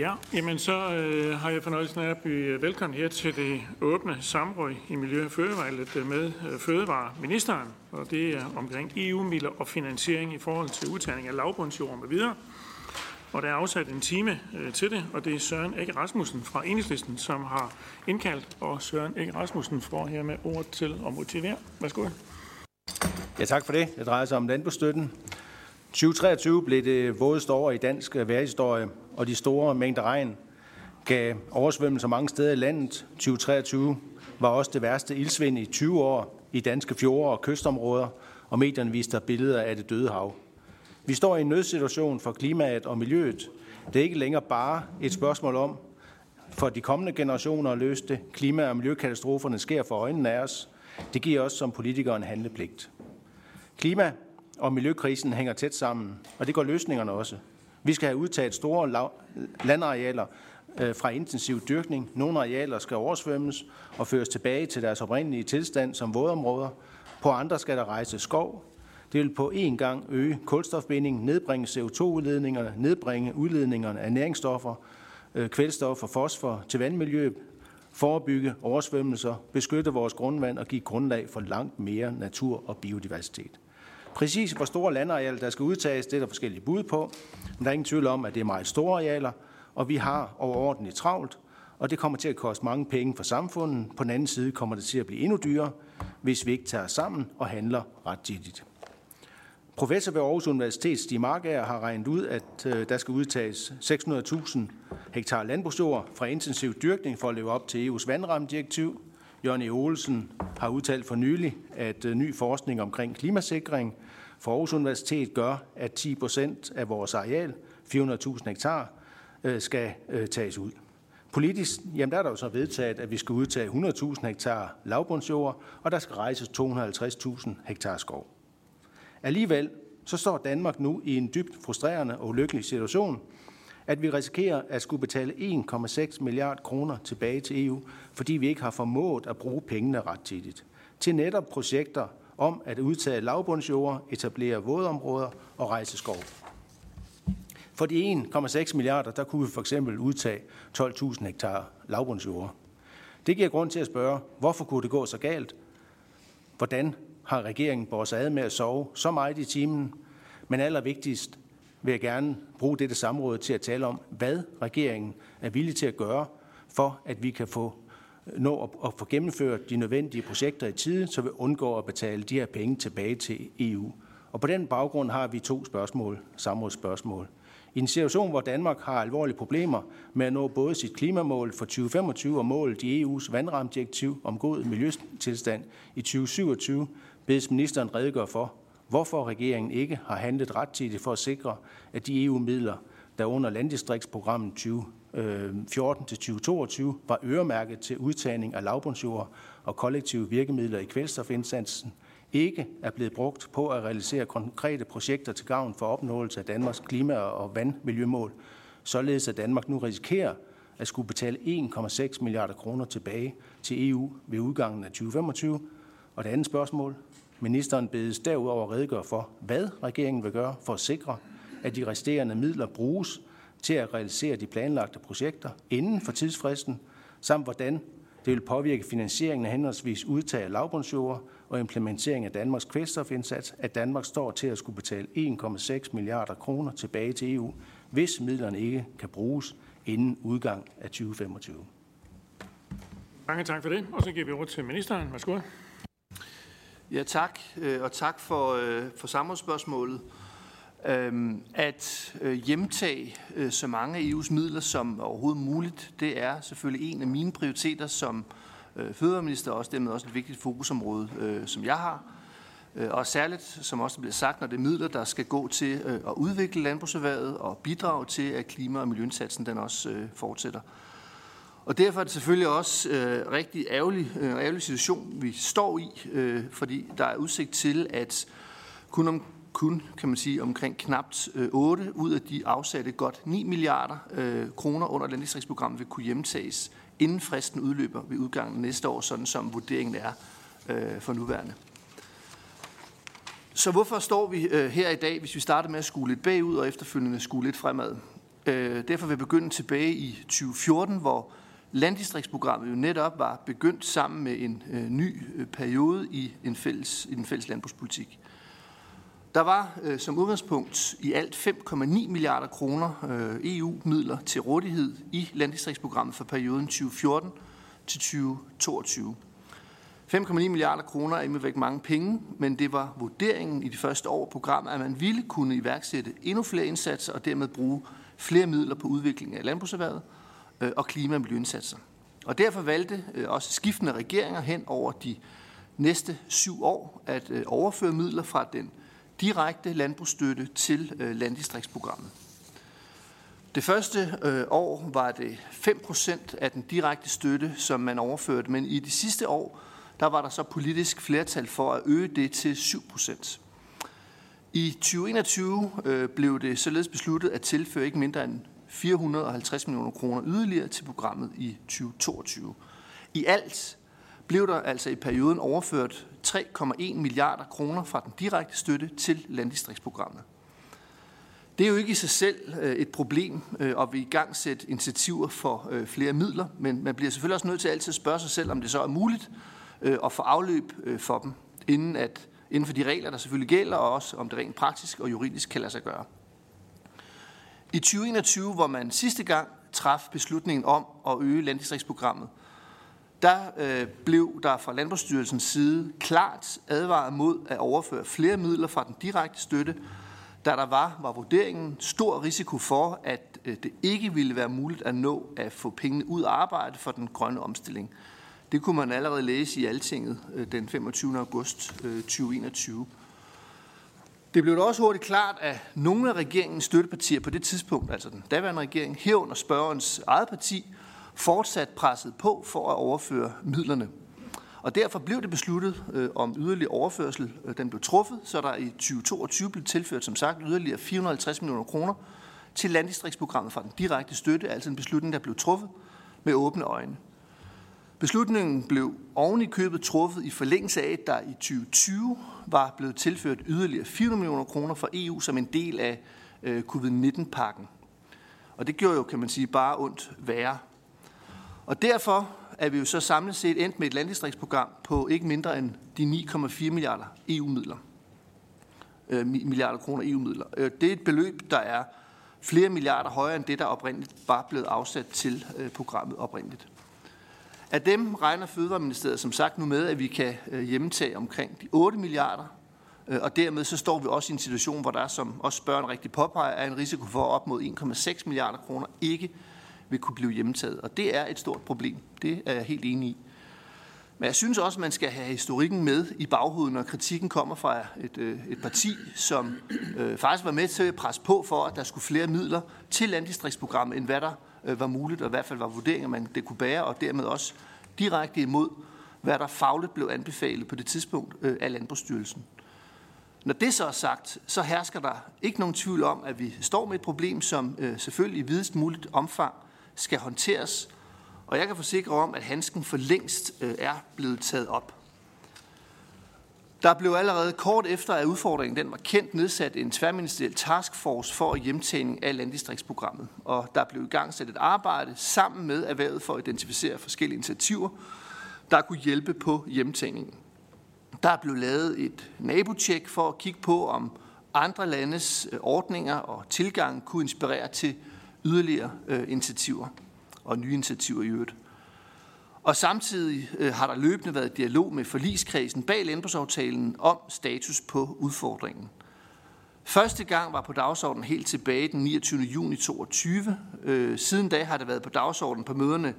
Ja, jamen så øh, har jeg fornøjelsen af at byde velkommen her til det åbne samråd i Miljø- og Fødevarelet med øh, Fødevareministeren. Og det er omkring EU-midler og finansiering i forhold til udtagning af lavbundsjord med videre. Og der er afsat en time øh, til det, og det er Søren Ege Rasmussen fra Enhedslisten, som har indkaldt. Og Søren Ege Rasmussen får her med ord til at motivere. Værsgo. Ja, tak for det. Det drejer sig om landbrugsstøtten. 2023 blev det vådeste år i dansk øh, værhistorie, og de store mængder regn gav oversvømmelser mange steder i landet. 2023 var også det værste ildsvind i 20 år i danske fjorde og kystområder, og medierne viste billeder af det døde hav. Vi står i en nødsituation for klimaet og miljøet. Det er ikke længere bare et spørgsmål om, for de kommende generationer at løse det. Klima- og miljøkatastroferne sker for øjnene af os. Det giver os som politikere en handlepligt. Klima- og miljøkrisen hænger tæt sammen, og det går løsningerne også. Vi skal have udtaget store landarealer øh, fra intensiv dyrkning. Nogle arealer skal oversvømmes og føres tilbage til deres oprindelige tilstand som vådområder. På andre skal der rejse skov. Det vil på én gang øge kulstofbindingen, nedbringe CO2-udledningerne, nedbringe udledningerne af næringsstoffer, øh, kvælstof og fosfor til vandmiljøet, forebygge oversvømmelser, beskytte vores grundvand og give grundlag for langt mere natur og biodiversitet. Præcis hvor store landarealer, der skal udtages, det er der forskellige bud på. Men der er ingen tvivl om, at det er meget store arealer, og vi har overordentligt travlt, og det kommer til at koste mange penge for samfundet. På den anden side kommer det til at blive endnu dyrere, hvis vi ikke tager sammen og handler rettidigt. Professor ved Aarhus Universitet, Stig Markager, har regnet ud, at øh, der skal udtages 600.000 hektar landbrugsjord fra intensiv dyrkning for at leve op til EU's vandrammedirektiv. Jørgen E. Olsen har udtalt for nylig, at øh, ny forskning omkring klimasikring for Aarhus Universitet gør, at 10 procent af vores areal, 400.000 hektar, øh, skal øh, tages ud. Politisk, jamen der er der jo så vedtaget, at vi skal udtage 100.000 hektar lavbundsjord, og der skal rejses 250.000 hektar skov. Alligevel så står Danmark nu i en dybt frustrerende og ulykkelig situation, at vi risikerer at skulle betale 1,6 milliard kroner tilbage til EU, fordi vi ikke har formået at bruge pengene rettidigt til netop projekter om at udtage lavbundsjord, etablere vådområder og rejse skov. For de 1,6 milliarder, der kunne vi for eksempel udtage 12.000 hektar lavbundsjord. Det giver grund til at spørge, hvorfor kunne det gå så galt? Hvordan har regeringen båret ad med at sove så meget i timen, men allervigtigst vil jeg gerne bruge dette samråd til at tale om, hvad regeringen er villig til at gøre, for at vi kan få nå at få gennemført de nødvendige projekter i tide, så vi undgår at betale de her penge tilbage til EU. Og på den baggrund har vi to spørgsmål, samrådsspørgsmål. I en situation, hvor Danmark har alvorlige problemer med at nå både sit klimamål for 2025 og målet i EU's vandramdirektiv om god miljøtilstand i 2027, bedes ministeren redegøre for, hvorfor regeringen ikke har handlet rettidigt for at sikre, at de EU-midler, der under landdistriktsprogrammet 2014-2022 øh, var øremærket til udtagning af lavbundsjord og kollektive virkemidler i kvælstofindsatsen, ikke er blevet brugt på at realisere konkrete projekter til gavn for opnåelse af Danmarks klima- og vandmiljømål, således at Danmark nu risikerer at skulle betale 1,6 milliarder kroner tilbage til EU ved udgangen af 2025. Og det andet spørgsmål, Ministeren bedes derudover redegøre for, hvad regeringen vil gøre for at sikre, at de resterende midler bruges til at realisere de planlagte projekter inden for tidsfristen, samt hvordan det vil påvirke finansieringen af henholdsvis udtag af lavbundsjord og implementering af Danmarks kvælstofindsats, at Danmark står til at skulle betale 1,6 milliarder kroner tilbage til EU, hvis midlerne ikke kan bruges inden udgang af 2025. Mange tak for det, og så giver vi ord til ministeren. Værsgo. Ja, tak, øh, og tak for, øh, for samrådsspørgsmålet. Øhm, at øh, hjemtage så mange af EU's midler som overhovedet muligt, det er selvfølgelig en af mine prioriteter som fødevareminister, og også dermed også et vigtigt fokusområde, som jeg har. Og særligt, som også bliver sagt, når det er midler, der skal gå til at udvikle landbrugserhvervet og bidrage til, at klima- og miljøindsatsen den også fortsætter. Og derfor er det selvfølgelig også øh, rigtig ærgerlig, øh, ærgerlig situation, vi står i, øh, fordi der er udsigt til, at kun, om, kun kan man sige, omkring knapt øh, 8 ud af de afsatte godt 9 milliarder øh, kroner under landdistriktsprogrammet vil kunne hjemtages, inden fristen udløber ved udgangen næste år, sådan som vurderingen er øh, for nuværende. Så hvorfor står vi øh, her i dag, hvis vi starter med at skue lidt bagud og efterfølgende skue lidt fremad? Øh, derfor vil jeg begynde tilbage i 2014, hvor landdistriktsprogrammet jo netop var begyndt sammen med en øh, ny øh, periode i en fælles, i den fælles landbrugspolitik. Der var øh, som udgangspunkt i alt 5,9 milliarder kroner øh, EU-midler til rådighed i landdistriktsprogrammet for perioden 2014 til 2022. 5,9 milliarder kroner er imidlertid mange penge, men det var vurderingen i de første år af programmet, at man ville kunne iværksætte endnu flere indsatser og dermed bruge flere midler på udvikling af landbrugserhvervet Øh, og klima- og miljøindsatser. Og derfor valgte øh, også skiftende regeringer hen over de næste syv år at øh, overføre midler fra den direkte landbrugsstøtte til landdistriktsprogrammet. Det første år var det 5% af den direkte støtte, som man overførte, men i de sidste år, der var der så politisk flertal for at øge det til 7%. I 2021 blev det således besluttet at tilføre ikke mindre end 450 millioner kroner yderligere til programmet i 2022. I alt blev der altså i perioden overført 3,1 milliarder kroner fra den direkte støtte til landdistriktsprogrammet. Det er jo ikke i sig selv øh, et problem øh, at vi i gang sætte initiativer for øh, flere midler, men man bliver selvfølgelig også nødt til altid at spørge sig selv, om det så er muligt at få afløb for dem, inden at inden for de regler, der selvfølgelig gælder, og også om det rent praktisk og juridisk kan lade sig gøre. I 2021, hvor man sidste gang traf beslutningen om at øge landdistriktsprogrammet, der øh, blev der fra Landbrugsstyrelsens side klart advaret mod at overføre flere midler fra den direkte støtte, da der var, var vurderingen stor risiko for, at øh, det ikke ville være muligt at nå at få pengene ud af arbejde for den grønne omstilling. Det kunne man allerede læse i Altinget øh, den 25. august øh, 2021. Det blev da også hurtigt klart, at nogle af regeringens støttepartier på det tidspunkt, altså den daværende regering, herunder spørgerens eget parti, fortsat presset på for at overføre midlerne. Og derfor blev det besluttet øh, om yderligere overførsel. Øh, den blev truffet, så der i 2022 blev tilført, som sagt, yderligere 450 millioner kroner til landdistriktsprogrammet fra den direkte støtte, altså en beslutning, der blev truffet med åbne øjne. Beslutningen blev oven i købet truffet i forlængelse af, at der i 2020 var blevet tilført yderligere 400 millioner kroner fra EU som en del af øh, covid-19-pakken. Og det gjorde jo, kan man sige, bare ondt værre. Og derfor er vi jo så samlet set endt med et landdistriktsprogram på ikke mindre end de 9,4 milliarder EU-midler. Øh, milliarder kroner EU-midler. Øh, det er et beløb, der er flere milliarder højere end det, der oprindeligt var blevet afsat til øh, programmet oprindeligt. Af dem regner Fødevareministeriet som sagt nu med, at vi kan øh, hjemtage omkring de 8 milliarder, øh, og dermed så står vi også i en situation, hvor der, som også spørgeren rigtig påpeger, er en risiko for op mod 1,6 milliarder kroner ikke vil kunne blive hjemtaget. Og det er et stort problem. Det er jeg helt enig i. Men jeg synes også, at man skal have historikken med i baghovedet, når kritikken kommer fra et, øh, et parti, som øh, faktisk var med til at presse på for, at der skulle flere midler til landdistriktsprogrammet, end hvad der øh, Øh, var muligt, og i hvert fald var vurderinger, man det kunne bære, og dermed også direkte imod, hvad der fagligt blev anbefalet på det tidspunkt øh, af Landbrugsstyrelsen. Når det så er sagt, så hersker der ikke nogen tvivl om, at vi står med et problem, som øh, selvfølgelig i videst muligt omfang skal håndteres, og jeg kan forsikre om, at handsken for længst øh, er blevet taget op. Der blev allerede kort efter, at udfordringen den var kendt, nedsat en tværministeriel taskforce for hjemtagning af landdistriktsprogrammet. Og der blev i gang sat et arbejde sammen med erhvervet for at identificere forskellige initiativer, der kunne hjælpe på hjemtagningen. Der blev lavet et nabotjek for at kigge på, om andre landes øh, ordninger og tilgang kunne inspirere til yderligere øh, initiativer og nye initiativer i øvrigt. Og samtidig øh, har der løbende været dialog med forligskredsen bag landbrugsaftalen om status på udfordringen. Første gang var på dagsordenen helt tilbage den 29. juni 2022. Øh, siden da har det været på dagsordenen på møderne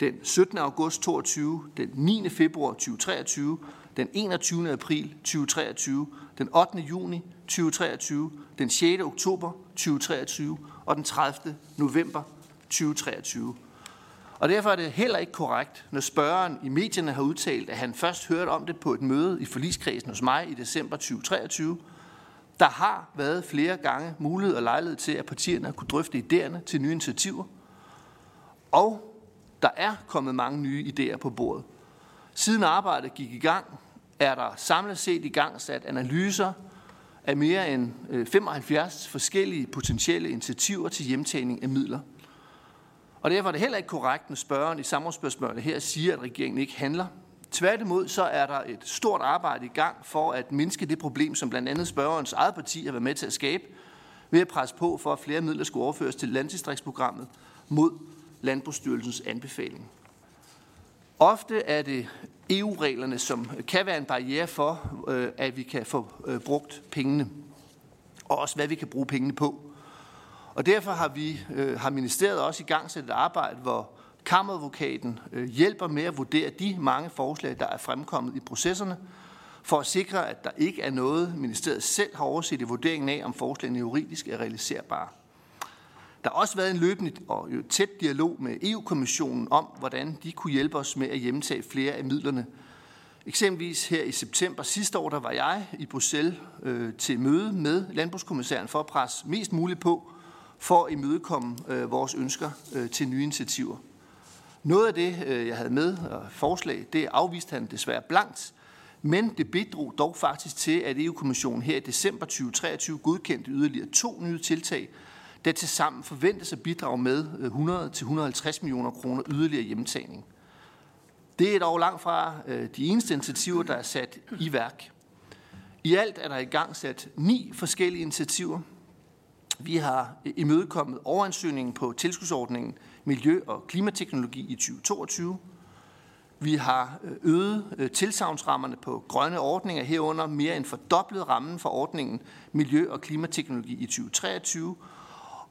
den 17. august 2022, den 9. februar 2023, den 21. april 2023, den 8. juni 2023, den 6. oktober 2023 og den 30. november 2023. Og derfor er det heller ikke korrekt, når spørgeren i medierne har udtalt, at han først hørte om det på et møde i forligskredsen hos mig i december 2023. Der har været flere gange mulighed og lejlighed til, at partierne kunne drøfte idéerne til nye initiativer. Og der er kommet mange nye idéer på bordet. Siden arbejdet gik i gang, er der samlet set i gang sat analyser af mere end øh, 75 forskellige potentielle initiativer til hjemtagning af midler. Og derfor er det heller ikke korrekt, når spørgeren i samrådsspørgsmålet her siger, at regeringen ikke handler. Tværtimod så er der et stort arbejde i gang for at mindske det problem, som blandt andet spørgerens eget parti har været med til at skabe, ved at presse på for, at flere midler skulle overføres til landdistriktsprogrammet mod Landbrugsstyrelsens anbefaling. Ofte er det EU-reglerne, som kan være en barriere for, øh, at vi kan få øh, brugt pengene, og også hvad vi kan bruge pengene på. Og derfor har vi øh, har ministeriet også i gang sat et arbejde, hvor kammeradvokaten øh, hjælper med at vurdere de mange forslag, der er fremkommet i processerne, for at sikre, at der ikke er noget, ministeriet selv har overset i vurderingen af, om forslagene juridisk er realiserbare. Der har også været en løbende og øh, tæt dialog med EU-kommissionen om, hvordan de kunne hjælpe os med at hjemtage flere af midlerne. Eksempelvis her i september sidste år, der var jeg i Bruxelles øh, til møde med landbrugskommissæren for at presse mest muligt på for at imødekomme øh, vores ønsker øh, til nye initiativer. Noget af det, øh, jeg havde med og forslag, det afviste han desværre blankt, men det bidrog dog faktisk til, at EU-kommissionen her i december 2023 godkendte yderligere to nye tiltag, der til sammen forventes at bidrage med 100-150 millioner kroner yderligere hjemtagning. Det er dog langt fra de eneste initiativer, der er sat i værk. I alt er der i gang sat ni forskellige initiativer. Vi har imødekommet overansøgningen på tilskudsordningen Miljø- og Klimateknologi i 2022. Vi har øh, øget øh, tilsavnsrammerne på grønne ordninger herunder mere end fordoblet rammen for ordningen Miljø- og Klimateknologi i 2023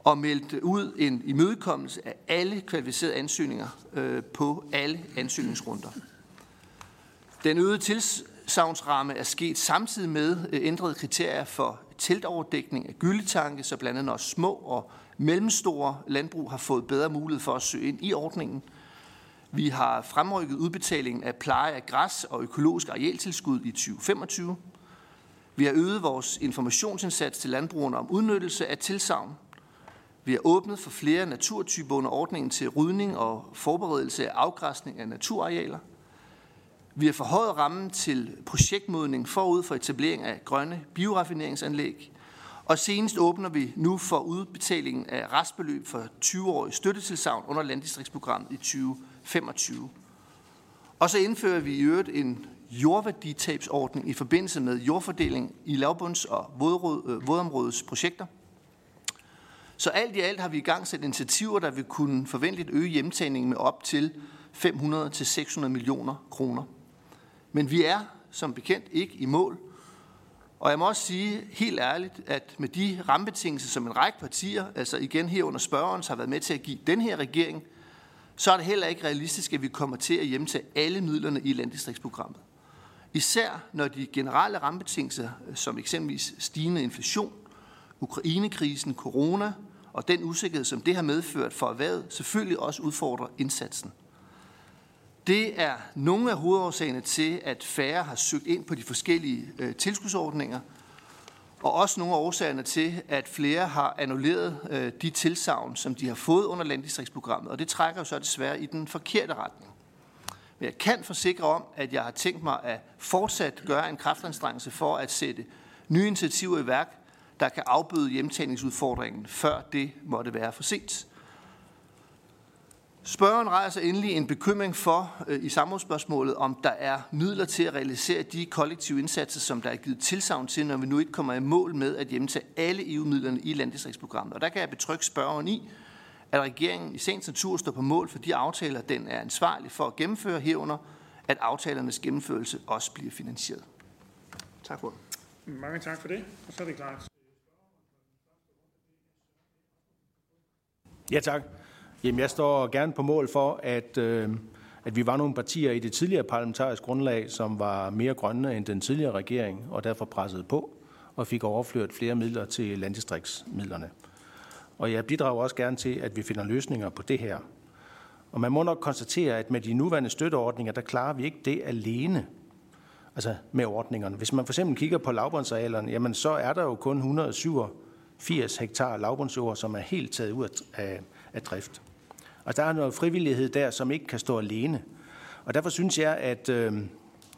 og meldt ud en imødekommelse af alle kvalificerede ansøgninger øh, på alle ansøgningsrunder. Den øgede tilsavnsramme er sket samtidig med ændrede kriterier for teltoverdækning af gyldetanke, så blandt andet også små og mellemstore landbrug har fået bedre mulighed for at søge ind i ordningen. Vi har fremrykket udbetalingen af pleje af græs og økologisk arealtilskud i 2025. Vi har øget vores informationsindsats til landbrugerne om udnyttelse af tilsavn vi har åbnet for flere naturtyper under ordningen til rydning og forberedelse af afgræsning af naturarealer. Vi har forhøjet rammen til projektmodning forud for etablering af grønne bioraffineringsanlæg. Og senest åbner vi nu for udbetalingen af restbeløb for 20-årige støttetilsavn under landdistriktsprogrammet i 2025. Og så indfører vi i øvrigt en jordværditabsordning i forbindelse med jordfordeling i lavbunds- og øh, vådområdets projekter – så alt i alt har vi i gang sat initiativer, der vil kunne forventeligt øge hjemtagningen med op til 500-600 millioner kroner. Men vi er som bekendt ikke i mål. Og jeg må også sige helt ærligt, at med de rammebetingelser, som en række partier, altså igen her under spørgerens, har været med til at give den her regering, så er det heller ikke realistisk, at vi kommer til at hjemtage alle midlerne i landdistriktsprogrammet. Især når de generelle rammebetingelser, som eksempelvis stigende inflation, Ukrainekrisen, corona og den usikkerhed, som det har medført for erhvervet, selvfølgelig også udfordrer indsatsen. Det er nogle af hovedårsagerne til, at færre har søgt ind på de forskellige øh, tilskudsordninger, og også nogle af årsagerne til, at flere har annulleret øh, de tilsavn, som de har fået under landdistriktsprogrammet, og det trækker jo så desværre i den forkerte retning. Men jeg kan forsikre om, at jeg har tænkt mig at fortsat gøre en kraftanstrengelse for at sætte nye initiativer i værk, der kan afbøde hjemtagningsudfordringen, før det måtte være for sent. Spørgeren rejser endelig en bekymring for øh, i samrådsspørgsmålet, om der er midler til at realisere de kollektive indsatser, som der er givet tilsavn til, når vi nu ikke kommer i mål med at hjemtage alle EU-midlerne i landdistriktsprogrammet. Og der kan jeg betrygge spørgeren i, at regeringen i sagens natur står på mål for de aftaler, den er ansvarlig for at gennemføre herunder, at aftalernes gennemførelse også bliver finansieret. Tak for det. Mange tak for det. Og så er det klart. Ja, tak. Jamen, jeg står gerne på mål for, at, øh, at vi var nogle partier i det tidligere parlamentariske grundlag, som var mere grønne end den tidligere regering, og derfor pressede på og fik overført flere midler til landdistriktsmidlerne. Og jeg bidrager også gerne til, at vi finder løsninger på det her. Og man må nok konstatere, at med de nuværende støtteordninger, der klarer vi ikke det alene altså med ordningerne. Hvis man for eksempel kigger på lavbundsarealerne, jamen så er der jo kun 107 80 hektar lavbundsjord, som er helt taget ud af, af drift. Og der er noget frivillighed der, som ikke kan stå alene. Og derfor synes jeg, at, øh,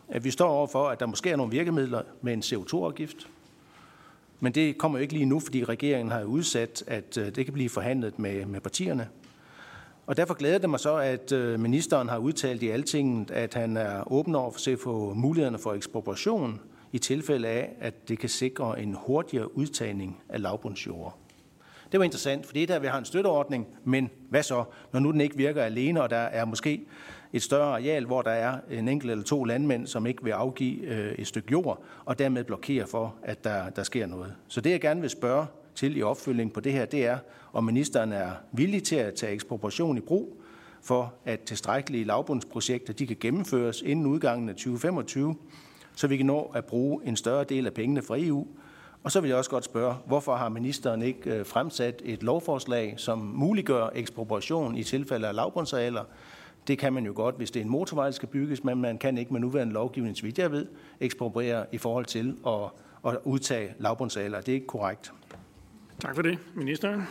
at vi står overfor, at der måske er nogle virkemidler med en CO2-afgift, Men det kommer jo ikke lige nu, fordi regeringen har udsat, at øh, det kan blive forhandlet med, med partierne. Og derfor glæder det mig så, at øh, ministeren har udtalt i altinget, at han er åben over for at se på mulighederne for ekspropriation i tilfælde af, at det kan sikre en hurtigere udtagning af lavbundsjord. Det var interessant, for det er der, vi har en støtteordning, men hvad så, når nu den ikke virker alene, og der er måske et større areal, hvor der er en enkelt eller to landmænd, som ikke vil afgive øh, et stykke jord, og dermed blokere for, at der, der sker noget. Så det, jeg gerne vil spørge til i opfølgning på det her, det er, om ministeren er villig til at tage ekspropriation i brug, for at tilstrækkelige lavbundsprojekter de kan gennemføres inden udgangen af 2025, så vi kan nå at bruge en større del af pengene fra EU. Og så vil jeg også godt spørge, hvorfor har ministeren ikke øh, fremsat et lovforslag, som muliggør ekspropriation i tilfælde af lavbundsarealer, det kan man jo godt, hvis det er en motorvej, der skal bygges, men man kan ikke med nuværende lovgivning, så vidt jeg ved, ekspropriere i forhold til at, at udtage lavbundsaler. Det er ikke korrekt. Tak for det. Ministeren?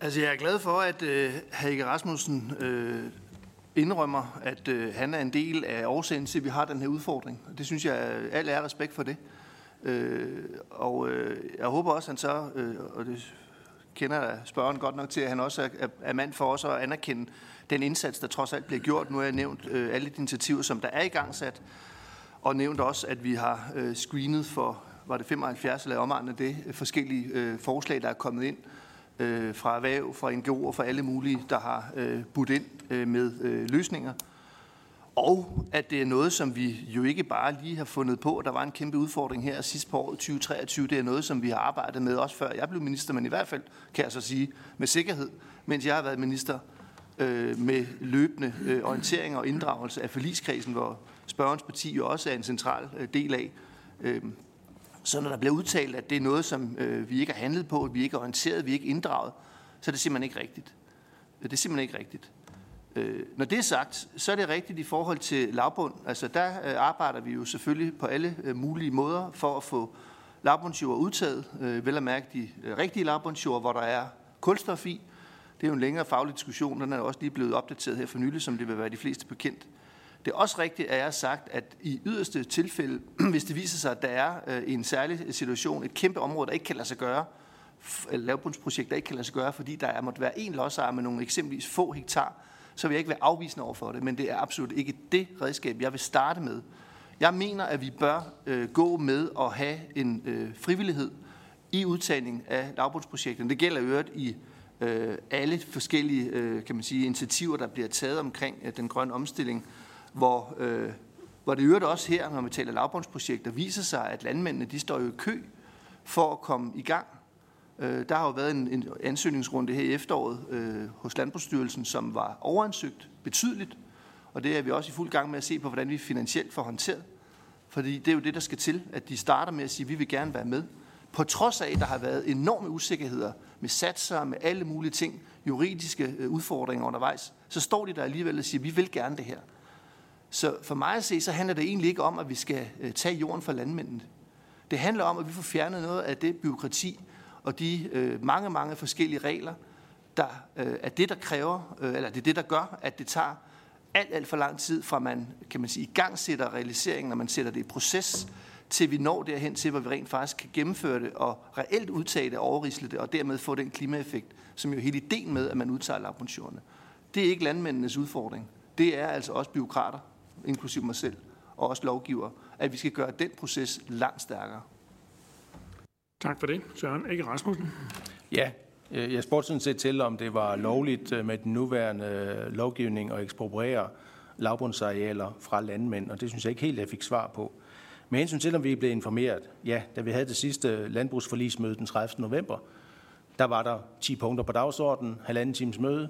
Altså, jeg er glad for, at uh, Hage Rasmussen uh, indrømmer, at øh, han er en del af årsagen til, at vi har den her udfordring. Det synes jeg, øh, alt er respekt for det. Øh, og øh, jeg håber også, at han så, øh, og det kender spørgeren godt nok til, at han også er, er mand for os at anerkende den indsats, der trods alt bliver gjort. Nu har jeg nævnt øh, alle de initiativer, som der er i gang sat, og nævnt også, at vi har øh, screenet for, var det 75 eller omegnet det, øh, forskellige øh, forslag, der er kommet ind øh, Øh, fra erhverv, fra NGO'er, fra alle mulige, der har øh, budt ind øh, med øh, løsninger. Og at det er noget, som vi jo ikke bare lige har fundet på. Der var en kæmpe udfordring her sidst på året 2023. Det er noget, som vi har arbejdet med også før jeg blev minister, men i hvert fald kan jeg så sige med sikkerhed, mens jeg har været minister øh, med løbende øh, orientering og inddragelse af forligskredsen, hvor spørgens parti jo også er en central øh, del af. Øh, så når der bliver udtalt, at det er noget, som øh, vi ikke har handlet på, vi ikke er orienteret, vi er ikke inddraget, så er det simpelthen ikke rigtigt. Det er simpelthen ikke rigtigt. Øh, når det er sagt, så er det rigtigt i forhold til lavbund. Altså der øh, arbejder vi jo selvfølgelig på alle øh, mulige måder for at få lavbundsjord udtaget. Øh, vel at mærke de øh, rigtige lavbundsjord, hvor der er kulstof i. Det er jo en længere faglig diskussion, den er også lige blevet opdateret her for nylig, som det vil være de fleste bekendt. Det er også rigtigt, at jeg har sagt, at i yderste tilfælde, hvis det viser sig, at der er i en særlig øh, situation, et kæmpe område, der ikke kan lade sig gøre, lavbundsprojekt, der ikke kan lade sig gøre, fordi der er måtte være en lodsejer med nogle eksempelvis få hektar, så vil jeg ikke være afvisende over for det, men det er absolut ikke det redskab, jeg vil starte med. Jeg mener, at vi bør øh, gå med at have en øh, frivillighed i udtagning af lavbundsprojekterne. Det gælder øvrigt i øh, alle forskellige øh, kan man sige, initiativer, der bliver taget omkring øh, den grønne omstilling, hvor, øh, hvor det øvrigt også her, når vi taler lavbundsprojekter, viser sig, at landmændene de står jo i kø for at komme i gang Øh, der har jo været en, en ansøgningsrunde her i efteråret øh, hos Landbrugsstyrelsen, som var overansøgt betydeligt, og det er vi også i fuld gang med at se på, hvordan vi finansielt får håndteret. Fordi det er jo det, der skal til, at de starter med at sige, at vi vil gerne være med. På trods af, at der har været enorme usikkerheder med satser, med alle mulige ting, juridiske øh, udfordringer undervejs, så står de der alligevel og siger, at vi vil gerne det her. Så for mig at se, så handler det egentlig ikke om, at vi skal øh, tage jorden fra landmændene. Det handler om, at vi får fjernet noget af det byråkrati, og de øh, mange, mange forskellige regler, der øh, er det, der kræver, øh, eller det er det, der gør, at det tager alt, alt for lang tid fra man, kan man sige, i gang sætter realiseringen, når man sætter det i proces, til vi når derhen til, hvor vi rent faktisk kan gennemføre det og reelt udtage det og overrisle det, og dermed få den klimaeffekt, som jo hele ideen med, at man udtager lavbundsjordene. Det er ikke landmændenes udfordring. Det er altså også byråkrater, inklusive mig selv, og også lovgiver, at vi skal gøre den proces langt stærkere. Tak for det. Søren Ikke Rasmussen. Ja, øh, jeg spurgte sådan set til, om det var lovligt øh, med den nuværende øh, lovgivning at ekspropriere lavbundsarealer fra landmænd, og det synes jeg ikke helt, jeg fik svar på. Med hensyn til, om vi blev informeret, ja, da vi havde det sidste landbrugsforlismøde den 30. november, der var der 10 punkter på dagsordenen, halvanden times møde,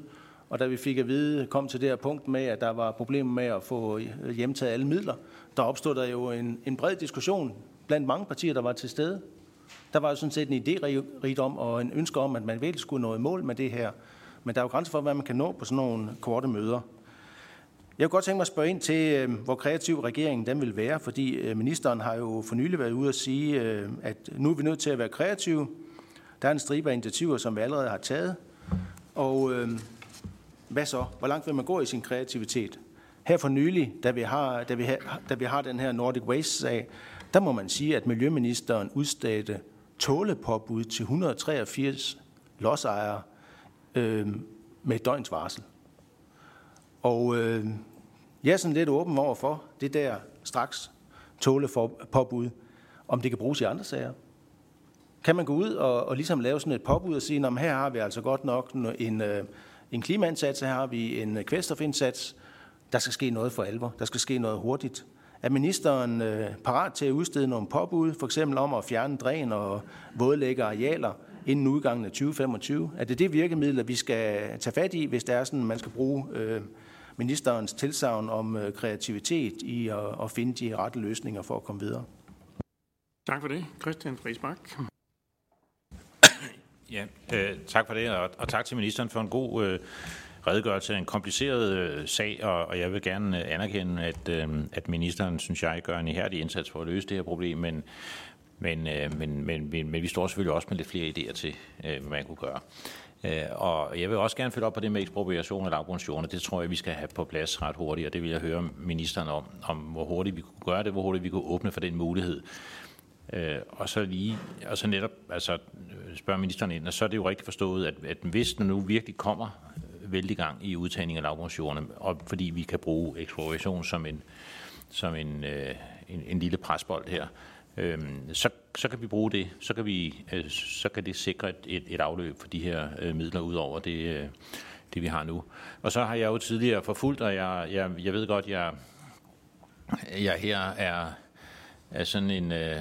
og da vi fik at vide, kom til det her punkt med, at der var problemer med at få hjemtaget alle midler, der opstod der jo en, en bred diskussion blandt mange partier, der var til stede. Der var jo sådan set en idérigdom og en ønske om, at man virkelig skulle nå i mål med det her. Men der er jo grænser for, hvad man kan nå på sådan nogle korte møder. Jeg kunne godt tænke mig at spørge ind til, øh, hvor kreativ regeringen den vil være, fordi øh, ministeren har jo for nylig været ude at sige, øh, at nu er vi nødt til at være kreative. Der er en stribe af initiativer, som vi allerede har taget. Og hvad så? Hvor langt vil man gå i sin kreativitet? Her for nylig, da vi har, da vi har, da vi har den her Nordic Waste-sag, der må man sige, at Miljøministeren udstedte tålepåbud til 183 lodsejere øh, med et døgns varsel. Og øh, jeg er sådan lidt åben over for det der straks tålepåbud, om det kan bruges i andre sager. Kan man gå ud og, og ligesom lave sådan et påbud og sige, at her har vi altså godt nok en, øh, en klimaindsats, her har vi en kvælstofindsats, der skal ske noget for alvor, der skal ske noget hurtigt. Er ministeren øh, parat til at udstede nogle påbud, for eksempel om at fjerne dræn og vådlægge arealer inden udgangen af 2025? Er det det virkemiddel, vi skal tage fat i, hvis det er sådan, man skal bruge øh, ministerens tilsavn om øh, kreativitet i at, at finde de rette løsninger for at komme videre? Tak for det. Christian Friis Ja, øh, tak for det, og, og tak til ministeren for en god øh, redegørelse af en kompliceret øh, sag, og, og jeg vil gerne øh, anerkende, at, øh, at ministeren, synes jeg, gør en ihærdig indsats for at løse det her problem, men, men, øh, men, men, men, men vi står selvfølgelig også med lidt flere idéer til, øh, hvad man kunne gøre. Øh, og jeg vil også gerne følge op på det med ekspropriation af lavgrundsjordene. Det tror jeg, vi skal have på plads ret hurtigt, og det vil jeg høre ministeren om, om hvor hurtigt vi kunne gøre det, hvor hurtigt vi kunne åbne for den mulighed. Øh, og så lige, og så netop, altså øh, spørger ministeren ind, og så er det jo rigtigt forstået, at, at hvis der nu virkelig kommer øh, vældig gang i udtagning af lavgrundsjordene, og fordi vi kan bruge eksploration som en, som en, øh, en, en lille presbold her, øh, så, så kan vi bruge det, så kan, vi, øh, så kan det sikre et, et, et afløb for de her øh, midler ud over det, øh, det, vi har nu. Og så har jeg jo tidligere forfulgt, og jeg, jeg, jeg ved godt, jeg, jeg her er er sådan en, øh,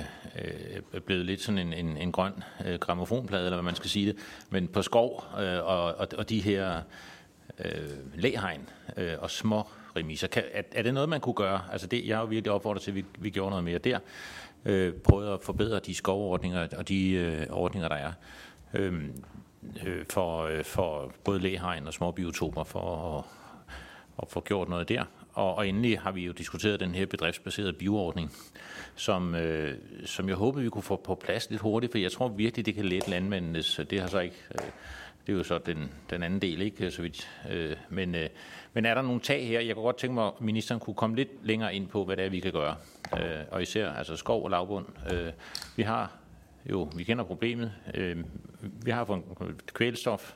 øh, blevet lidt sådan en, en, en grøn øh, gramofonplade, eller hvad man skal sige det, men på skov øh, og, og, og de her øh, læhegn øh, og små remiser. Kan, er, er det noget, man kunne gøre? Altså det, jeg har jo virkelig opfordret til, at vi, vi gjorde noget mere der. Øh, prøvede at forbedre de skovordninger og de øh, ordninger, der er. Øh, øh, for, øh, for både læhegn og små biotoper for at, at få gjort noget der. Og, og endelig har vi jo diskuteret den her bedriftsbaserede bioordning, som, øh, som jeg håber, vi kunne få på plads lidt hurtigt, for jeg tror virkelig, det kan lette landmændenes. Det har så ikke... Øh, det er jo så den, den anden del, ikke så vidt. Øh, men, øh, men er der nogle tag her? Jeg kunne godt tænke mig, at ministeren kunne komme lidt længere ind på, hvad det er, vi kan gøre. Øh, og især altså skov og lavbund. Øh, vi har jo, vi kender problemet. Øh, vi har fået kvælstof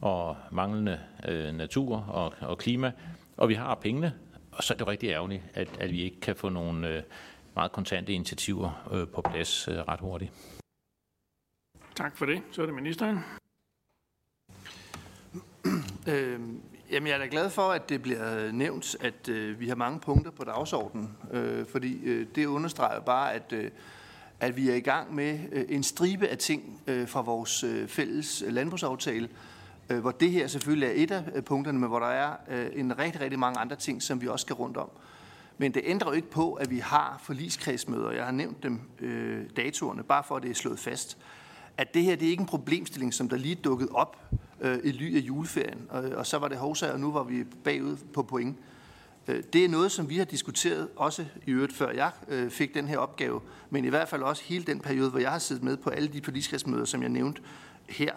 og manglende øh, natur og, og klima, og vi har pengene, og så er det rigtig ærgerligt, at, at vi ikke kan få nogle øh, meget kontante initiativer øh, på plads øh, ret hurtigt. Tak for det. Så er det ministeren. Øh, jamen, jeg er da glad for, at det bliver nævnt, at øh, vi har mange punkter på dagsordenen, øh, fordi øh, det understreger bare, at, øh, at vi er i gang med øh, en stribe af ting øh, fra vores øh, fælles landbrugsaftale, Øh, hvor det her selvfølgelig er et af øh, punkterne, men hvor der er øh, en rigtig, rigtig mange andre ting, som vi også skal rundt om. Men det ændrer jo ikke på, at vi har forligskredsmøder. Jeg har nævnt dem øh, datorerne, bare for at det er slået fast. At det her det er ikke en problemstilling, som der lige dukket op øh, i ly af juleferien, og, og så var det hovsa, og nu var vi bagud på point. Øh, det er noget, som vi har diskuteret, også i øvrigt før jeg øh, fik den her opgave, men i hvert fald også hele den periode, hvor jeg har siddet med på alle de forligskredsmøder, som jeg nævnte her.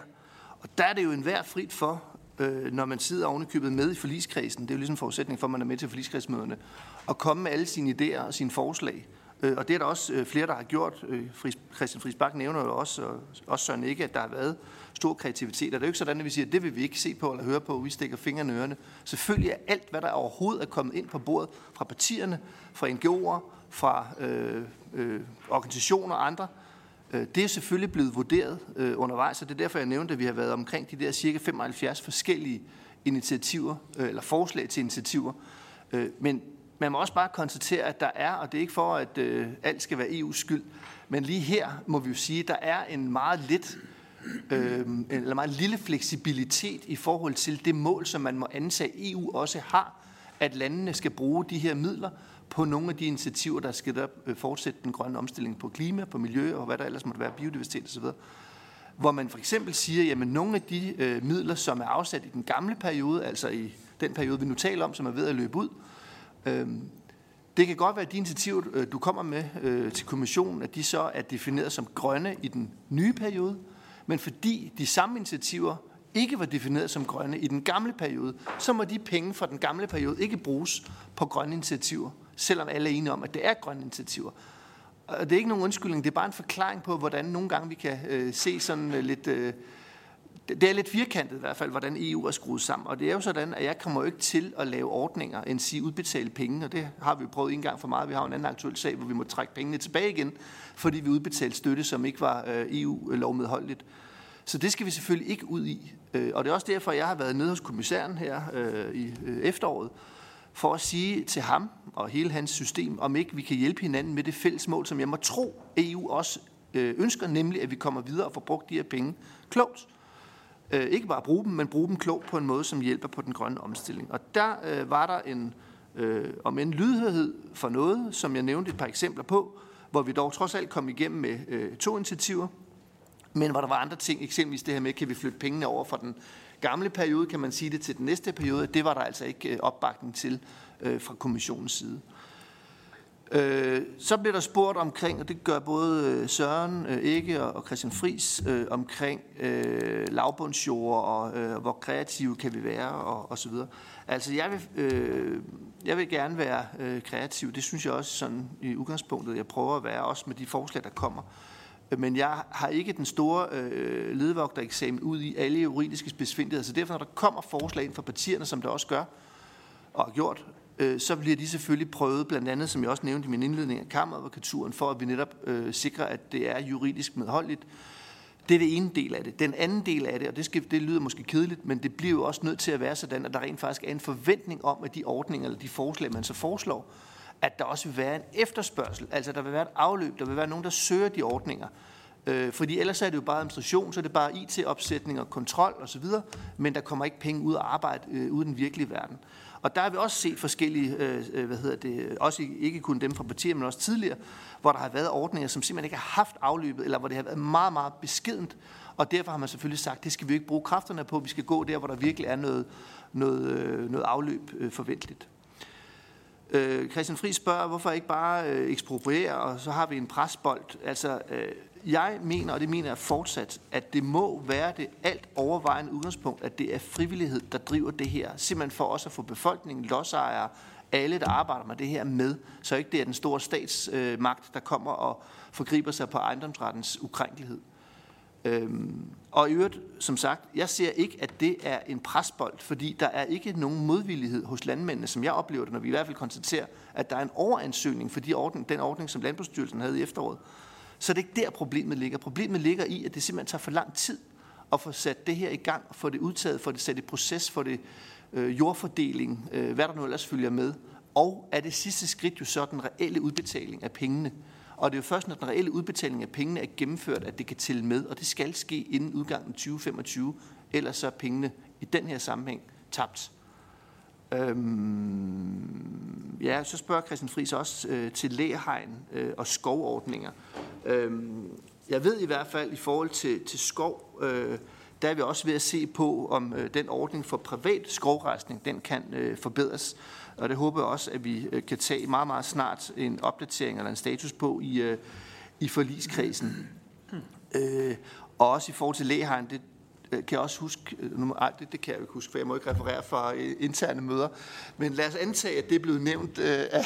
Og der er det jo enhver frit for, øh, når man sidder ovenikøbet med i forligskredsen, det er jo ligesom en forudsætning for, at man er med til forligskredsmøderne, at komme med alle sine idéer og sine forslag. Øh, og det er der også øh, flere, der har gjort. Øh, Christian Friis Bak nævner jo også, og også Søren ikke, at der har været stor kreativitet. Og det er jo ikke sådan, at vi siger, at det vil vi ikke se på eller høre på. Vi stikker fingrene i ørerne. Selvfølgelig er alt, hvad der overhovedet er kommet ind på bordet fra partierne, fra NGO'er, fra øh, øh, organisationer og andre, øh, Øh, det er selvfølgelig blevet vurderet øh, undervejs, og det er derfor, jeg nævnte, at vi har været omkring de der cirka 75 forskellige initiativer, øh, eller forslag til initiativer. Øh, men man må også bare konstatere, at der er, og det er ikke for, at øh, alt skal være EU's skyld, men lige her må vi jo sige, at der er en meget lidt øh, eller meget lille fleksibilitet i forhold til det mål, som man må antage EU også har, at landene skal bruge de her midler på nogle af de initiativer, der skal der øh, fortsætte den grønne omstilling på klima, på miljø og hvad der ellers måtte være, biodiversitet osv. Hvor man for eksempel siger, at nogle af de øh, midler, som er afsat i den gamle periode, altså i den periode, vi nu taler om, som er ved at løbe ud, øh, det kan godt være, at de initiativer, øh, du kommer med øh, til kommissionen, at de så er defineret som grønne i den nye periode, men fordi de samme initiativer ikke var defineret som grønne i den gamle periode, så må de penge fra den gamle periode ikke bruges på grønne initiativer, selvom alle er enige om, at det er grønne initiativer. Og det er ikke nogen undskyldning, det er bare en forklaring på, hvordan nogle gange vi kan øh, se sådan øh, lidt... Øh, det er lidt firkantet i hvert fald, hvordan EU er skruet sammen. Og det er jo sådan, at jeg kommer jo ikke til at lave ordninger, end sige udbetale penge. Og det har vi jo prøvet en gang for meget. Vi har jo en anden aktuel sag, hvor vi må trække pengene tilbage igen, fordi vi udbetalte støtte, som ikke var øh, EU-lovmedholdeligt. Så det skal vi selvfølgelig ikke ud i. Øh, og det er også derfor, jeg har været nede hos kommissæren her øh, i øh, efteråret, for at sige til ham og hele hans system, om ikke vi kan hjælpe hinanden med det fælles mål, som jeg må tro, EU også øh, ønsker, nemlig at vi kommer videre og får brugt de her penge klogt. Øh, ikke bare bruge dem, men bruge dem klogt på en måde, som hjælper på den grønne omstilling. Og der øh, var der en, om en lydhørhed for noget, som jeg nævnte et par eksempler på, hvor vi dog trods alt kom igennem med to initiativer, men hvor der var andre ting, eksempelvis det her med, kan vi flytte pengene over fra den gamle periode, kan man sige det, til den næste periode, det var der altså ikke øh, opbakning til øh, fra kommissionens side. Øh, så bliver der spurgt omkring, og det gør både øh, Søren øh, Ikke og Christian Fris, øh, omkring øh, lavbundsjord og øh, hvor kreative kan vi være og, og så videre. Altså jeg vil, øh, jeg vil gerne være øh, kreativ. Det synes jeg også sådan i udgangspunktet, jeg prøver at være, også med de forslag, der kommer. Men jeg har ikke den store øh, ledvogtereksamen ud i alle juridiske besvindeligheder. Så derfor, når der kommer forslag ind fra partierne, som der også gør, og har gjort, øh, så bliver de selvfølgelig prøvet, blandt andet, som jeg også nævnte i min indledning af kammeradvokaturen, for at vi netop øh, sikrer, at det er juridisk medholdeligt. Det er det ene del af det. Den anden del af det, og det, skal, det lyder måske kedeligt, men det bliver jo også nødt til at være sådan, at der rent faktisk er en forventning om, at de ordninger eller de forslag, man så foreslår, at der også vil være en efterspørgsel. Altså der vil være et afløb, der vil være nogen, der søger de ordninger. Øh, fordi ellers er det jo bare administration, så er det bare IT-opsætning og kontrol osv., men der kommer ikke penge ud af arbejde øh, ude i den virkelige verden. Og der har vi også set forskellige, øh, øh hvad hedder det, også ikke kun dem fra partier, men også tidligere, hvor der har været ordninger, som simpelthen ikke har haft afløbet, eller hvor det har været meget, meget beskedent. Og derfor har man selvfølgelig sagt, det skal vi ikke bruge kræfterne på, vi skal gå der, hvor der virkelig er noget, noget, øh, noget afløb øh, forventeligt. Øh, Christian Friis spørger, hvorfor ikke bare øh, ekspropriere, og så har vi en presbold. Altså, øh, jeg mener, og det mener jeg fortsat, at det må være det alt overvejende udgangspunkt, at det er frivillighed, der driver det her. Simpelthen for også at få befolkningen, lodsejere, alle, der arbejder med det her med, så ikke det er den store statsmagt, øh, der kommer og forgriber sig på ejendomsrettens ukrænkelighed. Øhm, og i øvrigt, som sagt, jeg ser ikke, at det er en presbold, fordi der er ikke nogen modvillighed hos landmændene, som jeg oplever det, når vi i hvert fald konstaterer, at der er en overansøgning for de ordning, den ordning, som Landbrugsstyrelsen havde i efteråret. Så det er ikke der, problemet ligger. Problemet ligger i, at det simpelthen tager for lang tid at få sat det her i gang, få det udtaget, få det sat i proces, få det øh, jordfordeling, øh, hvad der nu ellers følger med. Og er det sidste skridt jo så den reelle udbetaling af pengene. Og det er jo først, når den reelle udbetaling af pengene er gennemført, at det kan tælle med, og det skal ske inden udgangen 2025, ellers så er pengene i den her sammenhæng tabt. Øhm, ja, så spørger Christian Friis også øh, til læhegn øh, og skovordninger. Øhm, jeg ved i hvert fald i forhold til, til skov, øh, der er vi også ved at se på, om øh, den ordning for privat skovrejsning, den kan øh, forbedres. Og det håber jeg også, at vi øh, kan tage meget, meget snart en opdatering eller en status på i, øh, i forligskredsen. Øh, og også i forhold til lægehegn, det, Øh, kan jeg også huske, øh, nu, ej, det, det kan jeg ikke huske, for jeg må ikke referere fra øh, interne møder, men lad os antage, at det er blevet nævnt øh, af,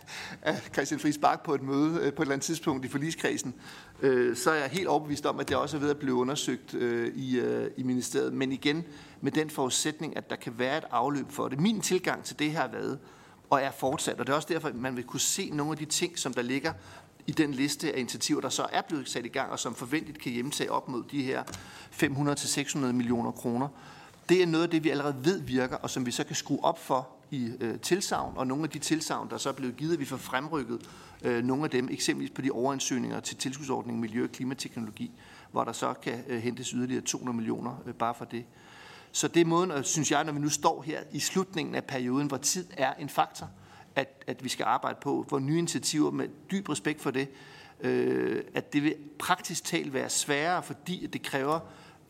af Christian Friis Bak på et møde øh, på et eller andet tidspunkt i forligskredsen, øh, så er jeg helt overbevist om, at det også er ved at blive undersøgt øh, i, øh, i ministeriet, men igen med den forudsætning, at der kan være et afløb for det. Min tilgang til det her har været, og er fortsat, og det er også derfor, at man vil kunne se nogle af de ting, som der ligger i den liste af initiativer, der så er blevet sat i gang, og som forventet kan hjemtage op mod de her 500-600 millioner kroner. Det er noget af det, vi allerede ved virker, og som vi så kan skrue op for i øh, tilsavn, og nogle af de tilsavn, der så er blevet givet, vi får fremrykket øh, nogle af dem, eksempelvis på de overansøgninger til tilskudsordningen Miljø- og Klimateknologi, hvor der så kan øh, hentes yderligere 200 millioner øh, bare for det. Så det er måden, og synes jeg, når vi nu står her i slutningen af perioden, hvor tid er en faktor, at, at vi skal arbejde på, hvor nye initiativer med dyb respekt for det, øh, at det vil praktisk talt være sværere, fordi det kræver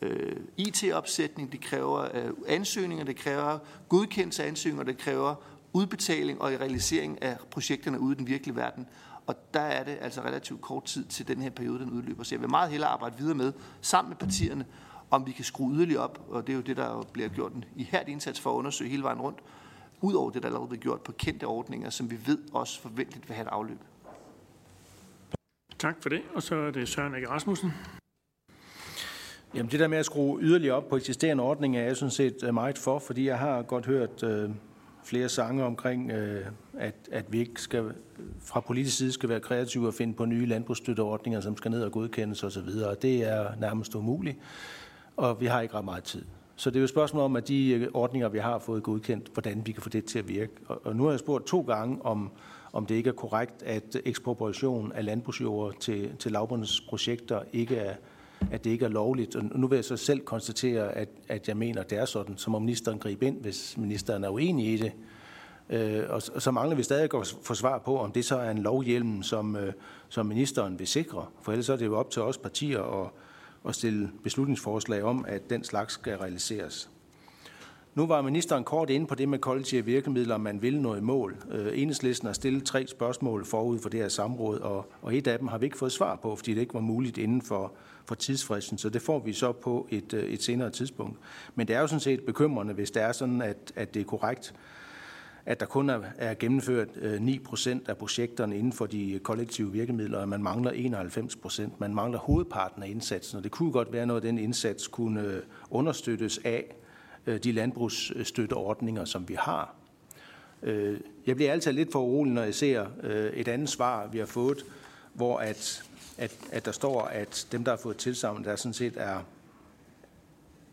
øh, IT-opsætning, det kræver øh, ansøgninger, det kræver godkendelse af ansøgninger, det kræver udbetaling og realisering af projekterne ude i den virkelige verden. Og der er det altså relativt kort tid til den her periode, den udløber. Så jeg vil meget hellere arbejde videre med, sammen med partierne, om vi kan skrue yderligere op, og det er jo det, der bliver gjort en ihærdig indsats for at undersøge hele vejen rundt, ud over det, der allerede er gjort på kendte ordninger, som vi ved også forventeligt vil have et afløb. Tak for det. Og så er det Søren Ege Rasmussen. Jamen det der med at skrue yderligere op på eksisterende ordninger er jeg sådan set øh, meget for, fordi jeg har godt hørt øh, flere sange omkring, øh, at, at vi ikke skal fra politisk side skal være kreative og finde på nye landbrugsstøtteordninger, som skal ned og godkendes osv. Det er nærmest umuligt, og vi har ikke ret meget tid. Så det er jo et spørgsmål om, at de øh, ordninger, vi har fået godkendt, hvordan vi kan få det til at virke. Og nu har jeg spurgt to gange, om, om det ikke er korrekt, at ekspropriation af landbrugsjord til, til lavbundsprojekter ikke er, at det ikke er lovligt. Og nu vil jeg så selv konstatere, at, at jeg mener, at det er sådan. Så må ministeren gribe ind, hvis ministeren er uenig i det. Øh, og, og så mangler vi stadig at få svar på, om det så er en lovhjelm, som, øh, som ministeren vil sikre. For ellers er det jo op til os partier at, at stille beslutningsforslag om, at den slags skal realiseres. Nu var ministeren kort inde på det med kollektive virkemidler, om man vil nå i mål. Øh, Enhedslisten har stillet tre spørgsmål forud for det her samråd, og, og et af dem har vi ikke fået svar på, fordi det ikke var muligt inden for, for tidsfristen, så det får vi så på et, øh, et senere tidspunkt. Men det er jo sådan set bekymrende, hvis det er sådan, at, at det er korrekt, at der kun er, er gennemført øh, 9 procent af projekterne inden for de kollektive virkemidler, og man mangler 91 procent. Man mangler hovedparten af indsatsen, og det kunne godt være noget, at den indsats kunne øh, understøttes af øh, de landbrugsstøtteordninger, som vi har. Jeg bliver altid lidt for urolig, når jeg ser et andet svar, vi har fået, hvor at at, at der står, at dem, der har fået tilsammen, der sådan set er,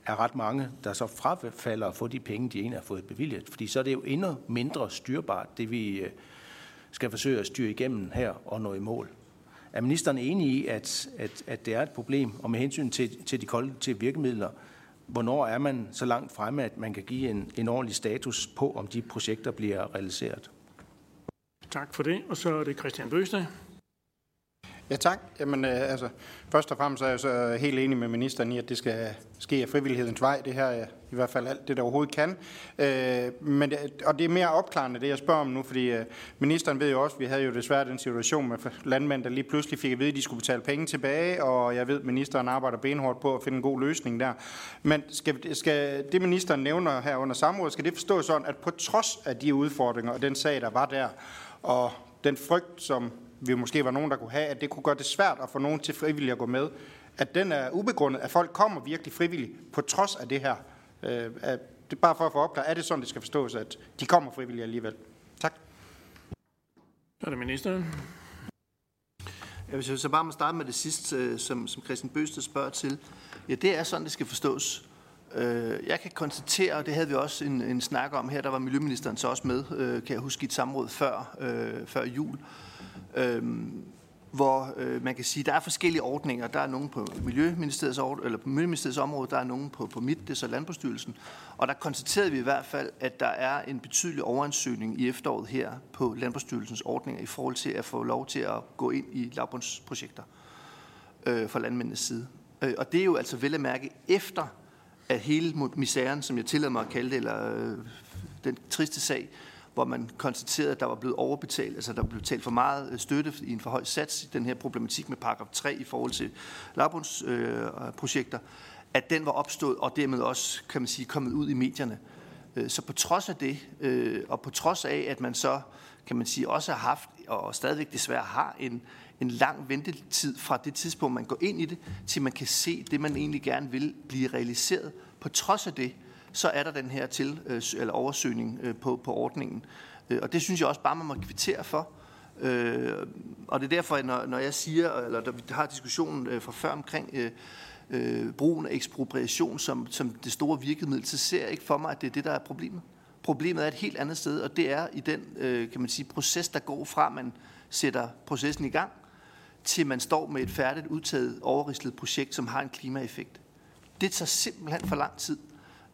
er ret mange, der så frafalder at få de penge, de egentlig har fået bevilget. Fordi så er det jo endnu mindre styrbart, det vi øh, skal forsøge at styre igennem her og nå i mål. Er ministeren enig i, at, at, at det er et problem, og med hensyn til, til de kollektive virkemidler, hvornår er man så langt fremme, at man kan give en, en ordentlig status på, om de projekter bliver realiseret? Tak for det. Og så er det Christian Bøsted. Ja, tak. Jamen, øh, altså, først og fremmest er jeg så helt enig med ministeren i, at det skal ske af frivillighedens vej. Det her er i hvert fald alt det, der overhovedet kan. Øh, men, øh, og det er mere opklarende, det jeg spørger om nu, fordi øh, ministeren ved jo også, at vi havde jo desværre den situation med landmænd, der lige pludselig fik at vide, at de skulle betale penge tilbage, og jeg ved, at ministeren arbejder benhårdt på at finde en god løsning der. Men skal, skal det, ministeren nævner her under samrådet, skal det forstås sådan, at på trods af de udfordringer og den sag, der var der, og den frygt, som vi måske var nogen, der kunne have, at det kunne gøre det svært at få nogen til frivilligt at gå med, at den er ubegrundet, at folk kommer virkelig frivilligt på trods af det her. Øh, at, det er bare for at få opklaret, er det sådan, det skal forstås, at de kommer frivilligt alligevel? Tak. Så er det ministeren. Jeg vil så bare må starte med det sidste, øh, som, som Christian Bøsted spørger til. Ja, det er sådan, det skal forstås. Øh, jeg kan konstatere, og det havde vi også en, en snak om her, der var Miljøministeren så også med, kan jeg huske, i et samråd før, øh, før jul, øhm, hvor øh, man kan sige, der er forskellige ordninger. Der er nogen på Miljøministeriets, ord, eller på Miljøministeriets område, der er nogen på, på MIT, det er så Landbrugsstyrelsen. Og der konstaterede vi i hvert fald, at der er en betydelig overansøgning i efteråret her på Landbrugsstyrelsens ordninger i forhold til at få lov til at gå ind i lavbundsprojekter øh, fra landmændenes side. Øh, og det er jo altså vel at mærke efter, at hele misæren, som jeg tillader mig at kalde det, eller øh, den triste sag, hvor man konstaterede, at der var blevet overbetalt, altså der blev betalt for meget øh, støtte i en for høj sats, i den her problematik med paragraf 3 i forhold til øh, lavbundsprojekter, øh, at den var opstået og dermed også, kan man sige, kommet ud i medierne. Øh, så på trods af det, øh, og på trods af, at man så, kan man sige, også har haft, og stadigvæk desværre har en, en lang ventetid fra det tidspunkt, man går ind i det, til man kan se det, man egentlig gerne vil blive realiseret. På trods af det, så er der den her til, øh, eller oversøgning øh, på, på ordningen. Øh, og det synes jeg også bare, man må kvittere for. Øh, og det er derfor, når, når jeg siger, eller der, vi har diskussionen øh, fra før omkring øh, øh, brugen af ekspropriation som, som det store virkemiddel, så ser jeg ikke for mig, at det er det, der er problemet. Problemet er et helt andet sted, og det er i den øh, kan man sige, proces, der går fra, man sætter processen i gang, til man står med et færdigt, udtaget, overrislet projekt, som har en klimaeffekt. Det tager simpelthen for lang tid.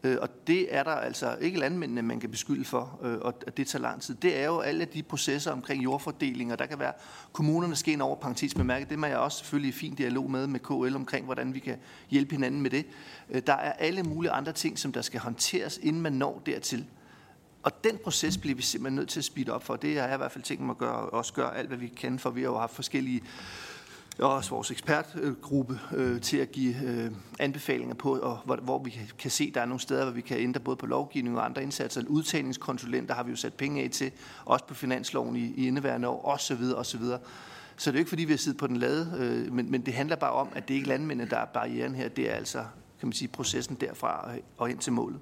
Øh, og det er der altså ikke landmændene, man kan beskylde for, øh, og det tager lang tid. Det er jo alle de processer omkring jordfordeling, og der kan være kommunerne skal ind over parentes bemærket. Det må jeg også selvfølgelig i fin dialog med med KL omkring, hvordan vi kan hjælpe hinanden med det. Øh, der er alle mulige andre ting, som der skal håndteres, inden man når dertil. Og den proces bliver vi simpelthen nødt til at speede op for. Det har jeg i hvert fald tænkt mig at gøre, også gøre alt, hvad vi kan, for vi har jo haft forskellige og også vores ekspertgruppe øh, til at give øh, anbefalinger på, og hvor, hvor vi kan se, at der er nogle steder, hvor vi kan ændre både på lovgivning og andre indsatser. Udtagningskonsulenter har vi jo sat penge af til, også på finansloven i, i indeværende år, osv. osv. Så det er jo ikke, fordi vi har siddet på den lade, øh, men, men det handler bare om, at det er ikke landmændene, der er barrieren her. Det er altså, kan man sige, processen derfra og ind til målet.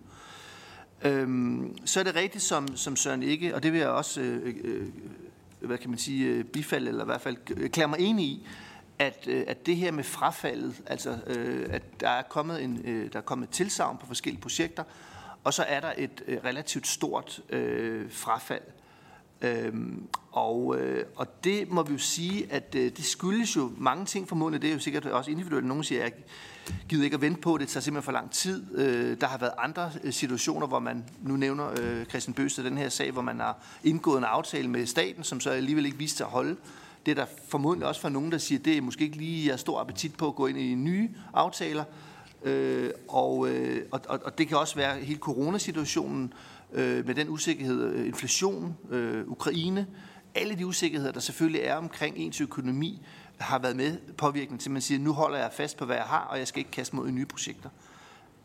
Øhm, så er det rigtigt, som, som Søren ikke, og det vil jeg også, øh, øh, hvad kan man sige, øh, bifalde, eller i hvert fald klæde mig enig i, at, øh, at det her med frafaldet, altså øh, at der er kommet en, øh, der er kommet tilsavn på forskellige projekter, og så er der et øh, relativt stort øh, frafald. Øhm, og, øh, og det må vi jo sige, at øh, det skyldes jo mange ting formodentlig. Det er jo sikkert også individuelt. Nogen siger, at jeg gider ikke at vente på det. Det tager simpelthen for lang tid. Øh, der har været andre øh, situationer, hvor man, nu nævner øh, Christian Bøsted den her sag, hvor man har indgået en aftale med staten, som så alligevel ikke viste sig at holde. Det er der formodentlig også for nogen, der siger, at det er måske ikke lige jeg stor appetit på at gå ind i nye aftaler. Øh, og, øh, og, og det kan også være hele coronasituationen øh, med den usikkerhed, øh, inflation, øh, Ukraine, alle de usikkerheder, der selvfølgelig er omkring ens økonomi, har været med påvirkning til, at man siger, nu holder jeg fast på, hvad jeg har, og jeg skal ikke kaste mod nye projekter.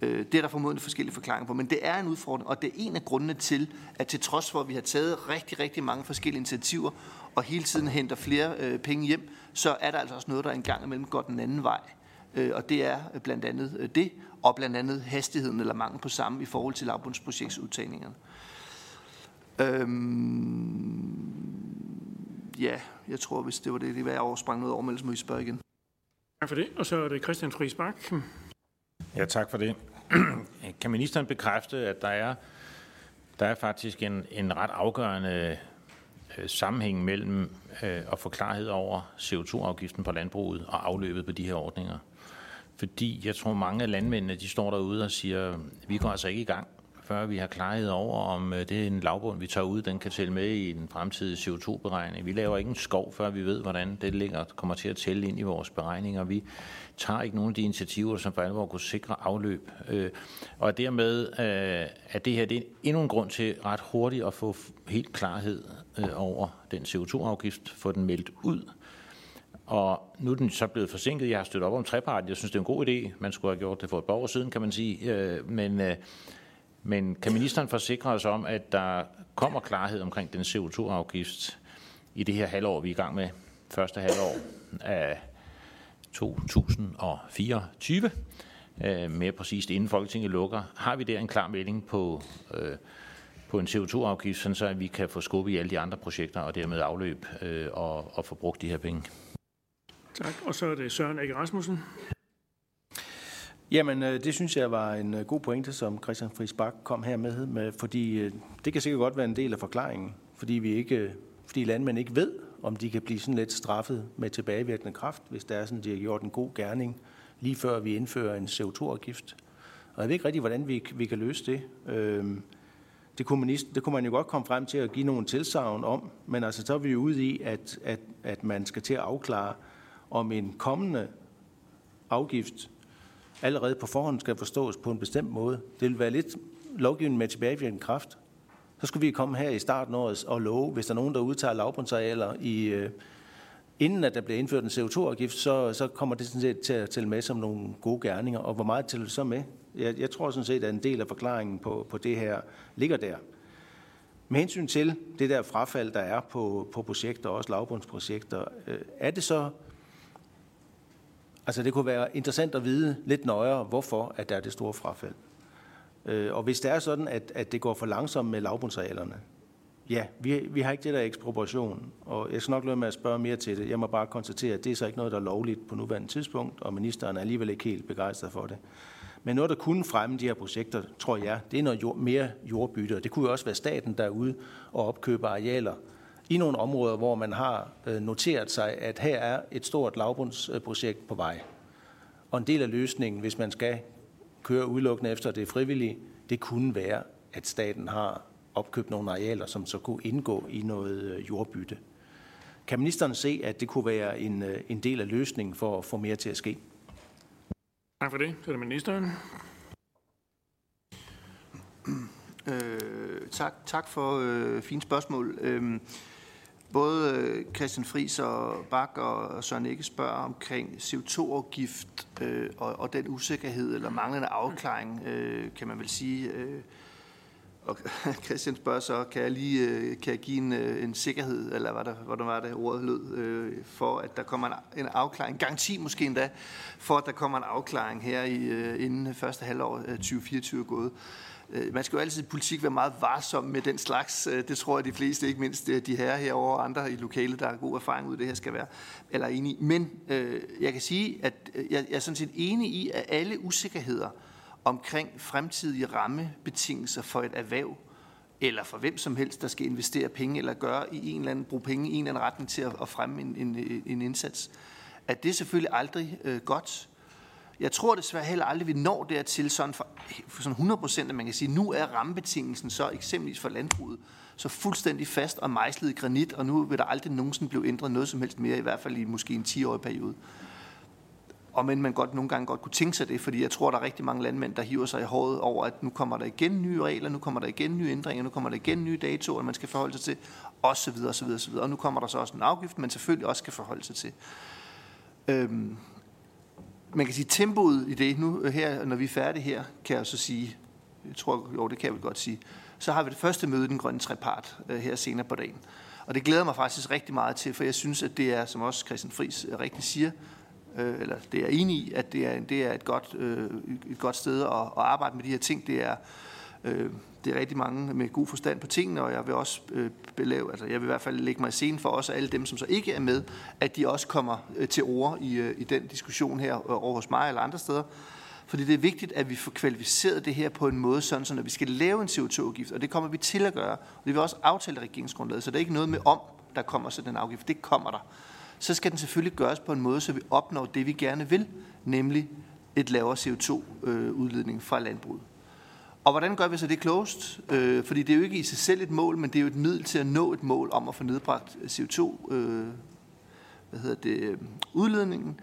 Øh, det er der formodentlig forskellige forklaringer på, men det er en udfordring, og det er en af grundene til, at til trods for, at vi har taget rigtig, rigtig mange forskellige initiativer, og hele tiden henter flere øh, penge hjem, så er der altså også noget, der engang imellem går den anden vej. Øh, og det er blandt andet det, og blandt andet hastigheden eller mangel på samme i forhold til lavbundsprojektsudtagningerne. Øhm, ja, jeg tror, hvis det var det, det var jeg oversprang noget over, men ellers må I spørge igen. Tak for det. Og så er det Christian Friis Bak. Ja, tak for det. Kan ministeren bekræfte, at der er, der er faktisk en, en ret afgørende øh, sammenhæng mellem øh, at få klarhed over CO2-afgiften på landbruget og afløbet på de her ordninger? Fordi jeg tror, mange af landmændene de står derude og siger, vi går altså ikke i gang, før vi har klarhed over, om øh, det er en lavbund, vi tager ud, den kan tælle med i den fremtidige CO2-beregning. Vi laver ikke en skov, før vi ved, hvordan det ligger, kommer til at tælle ind i vores beregninger. Vi tager ikke nogen af de initiativer, som for alvor kunne sikre afløb. Øh, og dermed øh, er at det her det er endnu en grund til ret hurtigt at få helt klarhed over den CO2-afgift, få den meldt ud, og nu er den så blevet forsinket. Jeg har støttet op om treparten. Jeg synes, det er en god idé. Man skulle have gjort det for et par år siden, kan man sige. Men, men kan ministeren forsikre os om, at der kommer klarhed omkring den CO2-afgift i det her halvår, vi er i gang med? Første halvår af 2024. Øh, mere præcist inden Folketinget lukker. Har vi der en klar melding på, øh, på en CO2-afgift, sådan så at vi kan få skub i alle de andre projekter og dermed afløb øh, og, og få brugt de her penge? Tak. Og så er det Søren Ege Rasmussen. Jamen, øh, det synes jeg var en øh, god pointe, som Christian Friis Bak kom her med, med, fordi øh, det kan sikkert godt være en del af forklaringen, fordi vi ikke, fordi landmænd ikke ved, om de kan blive sådan lidt straffet med tilbagevirkende kraft, hvis der er sådan, de har gjort en god gerning, lige før vi indfører en CO2-afgift. Og jeg ved ikke rigtig, hvordan vi, vi kan løse det. Øhm, det kunne, man, det kunne man jo godt komme frem til at give nogle tilsavn om, men altså så er vi jo ude i, at, at, at man skal til at afklare, om en kommende afgift allerede på forhånd skal forstås på en bestemt måde. Det vil være lidt lovgivning med tilbagevirkende kraft. Så skulle vi komme her i starten af året og love, hvis der er nogen, der udtager lavbundsarealer i, øh, inden at der bliver indført en CO2-afgift, så, så kommer det sådan set til at tælle med som nogle gode gerninger. Og hvor meget tæller det så med? Jeg, jeg tror sådan set, at en del af forklaringen på, på det her ligger der. Med hensyn til det der frafald, der er på, på projekter, også lavbundsprojekter, øh, er det så Altså det kunne være interessant at vide lidt nøjere, hvorfor at der er det store frafald. Øh, og hvis det er sådan, at, at det går for langsomt med lavbundsarealerne, ja, vi, vi har ikke det der ekspropriation, og jeg skal nok løbe med at spørge mere til det. Jeg må bare konstatere, at det er så ikke noget, der er lovligt på nuværende tidspunkt, og ministeren er alligevel ikke helt begejstret for det. Men noget, der kunne fremme de her projekter, tror jeg, det er noget jord, mere jordbytte, og det kunne jo også være staten derude og opkøbe arealer, i nogle områder, hvor man har øh, noteret sig, at her er et stort lavbundsprojekt på vej. Og en del af løsningen, hvis man skal køre udelukkende efter det frivillige, det kunne være, at staten har opkøbt nogle arealer, som så kunne indgå i noget øh, jordbytte. Kan ministeren se, at det kunne være en, øh, en del af løsningen for at få mere til at ske? Tak for det. Så er det ministeren. Øh, tak, tak for øh, fine spørgsmål. Øh, både øh, Christian Friis og Bak og Søren Ikke spørger omkring CO2-afgift øh, og, og den usikkerhed eller manglende afklaring, øh, kan man vel sige. Øh, og Christian spørger så, kan jeg lige øh, kan jeg give en, øh, en sikkerhed, eller hvad der, hvordan var det ordet lød, øh, for at der kommer en, en afklaring, en garanti måske endda, for at der kommer en afklaring her i, øh, inden første halvår 2024 er gået. Øh, man skal jo altid i politik være meget varsom med den slags. Øh, det tror jeg, de fleste, ikke mindst øh, de herrer herovre og andre i lokalet, der har god erfaring ud af det her, skal være eller enige. Men øh, jeg kan sige, at jeg, jeg er sådan set enig i, at alle usikkerheder omkring fremtidige rammebetingelser for et erhverv, eller for hvem som helst, der skal investere penge, eller gøre i en eller anden, bruge penge i en eller anden retning til at, at fremme en, en, en indsats, at det er selvfølgelig aldrig øh, godt. Jeg tror desværre heller aldrig, vi når dertil sådan for, for sådan 100%, at man kan sige, nu er rammebetingelsen så eksempelvis for landbruget så fuldstændig fast og mejslet i granit, og nu vil der aldrig nogensinde blive ændret noget som helst mere, i hvert fald i måske en 10-årig periode. Og men man godt nogle gange godt kunne tænke sig det, fordi jeg tror, der er rigtig mange landmænd, der hiver sig i håret over, at nu kommer der igen nye regler, nu kommer der igen nye ændringer, nu kommer der igen nye datoer, man skal forholde sig til, osv. osv. osv. Og nu kommer der så også en afgift, man selvfølgelig også skal forholde sig til. Øhm, man kan sige, tempoet i det nu øh, her, når vi er færdige her, kan jeg så sige, jeg tror, jo, det kan jeg vel godt sige, så har vi det første møde i den grønne trepart øh, her senere på dagen. Og det glæder mig faktisk rigtig meget til, for jeg synes, at det er, som også Christian Friis øh, rigtig siger, øh, eller det er enig i, at det er, det er et, godt, øh, et godt sted at, at arbejde med de her ting. Det er, øh, det er rigtig mange med god forstand på tingene, og jeg vil også øh, belave, altså jeg vil i hvert fald lægge mig i scenen for også alle dem, som så ikke er med, at de også kommer øh, til ord i, øh, i den diskussion her øh, over hos mig eller andre steder. Fordi det er vigtigt, at vi får kvalificeret det her på en måde, sådan så når vi skal lave en CO2-afgift, og det kommer vi til at gøre, og det vil også aftale regeringsgrundlaget, så det er ikke noget med om, der kommer sådan en afgift, det kommer der. Så skal den selvfølgelig gøres på en måde, så vi opnår det, vi gerne vil, nemlig et lavere CO2-udledning øh, fra landbruget. Og hvordan gør vi så det klogest? Øh, fordi det er jo ikke i sig selv et mål, men det er jo et middel til at nå et mål om at få nedbragt CO2 øh, hvad hedder det, øh, udledningen,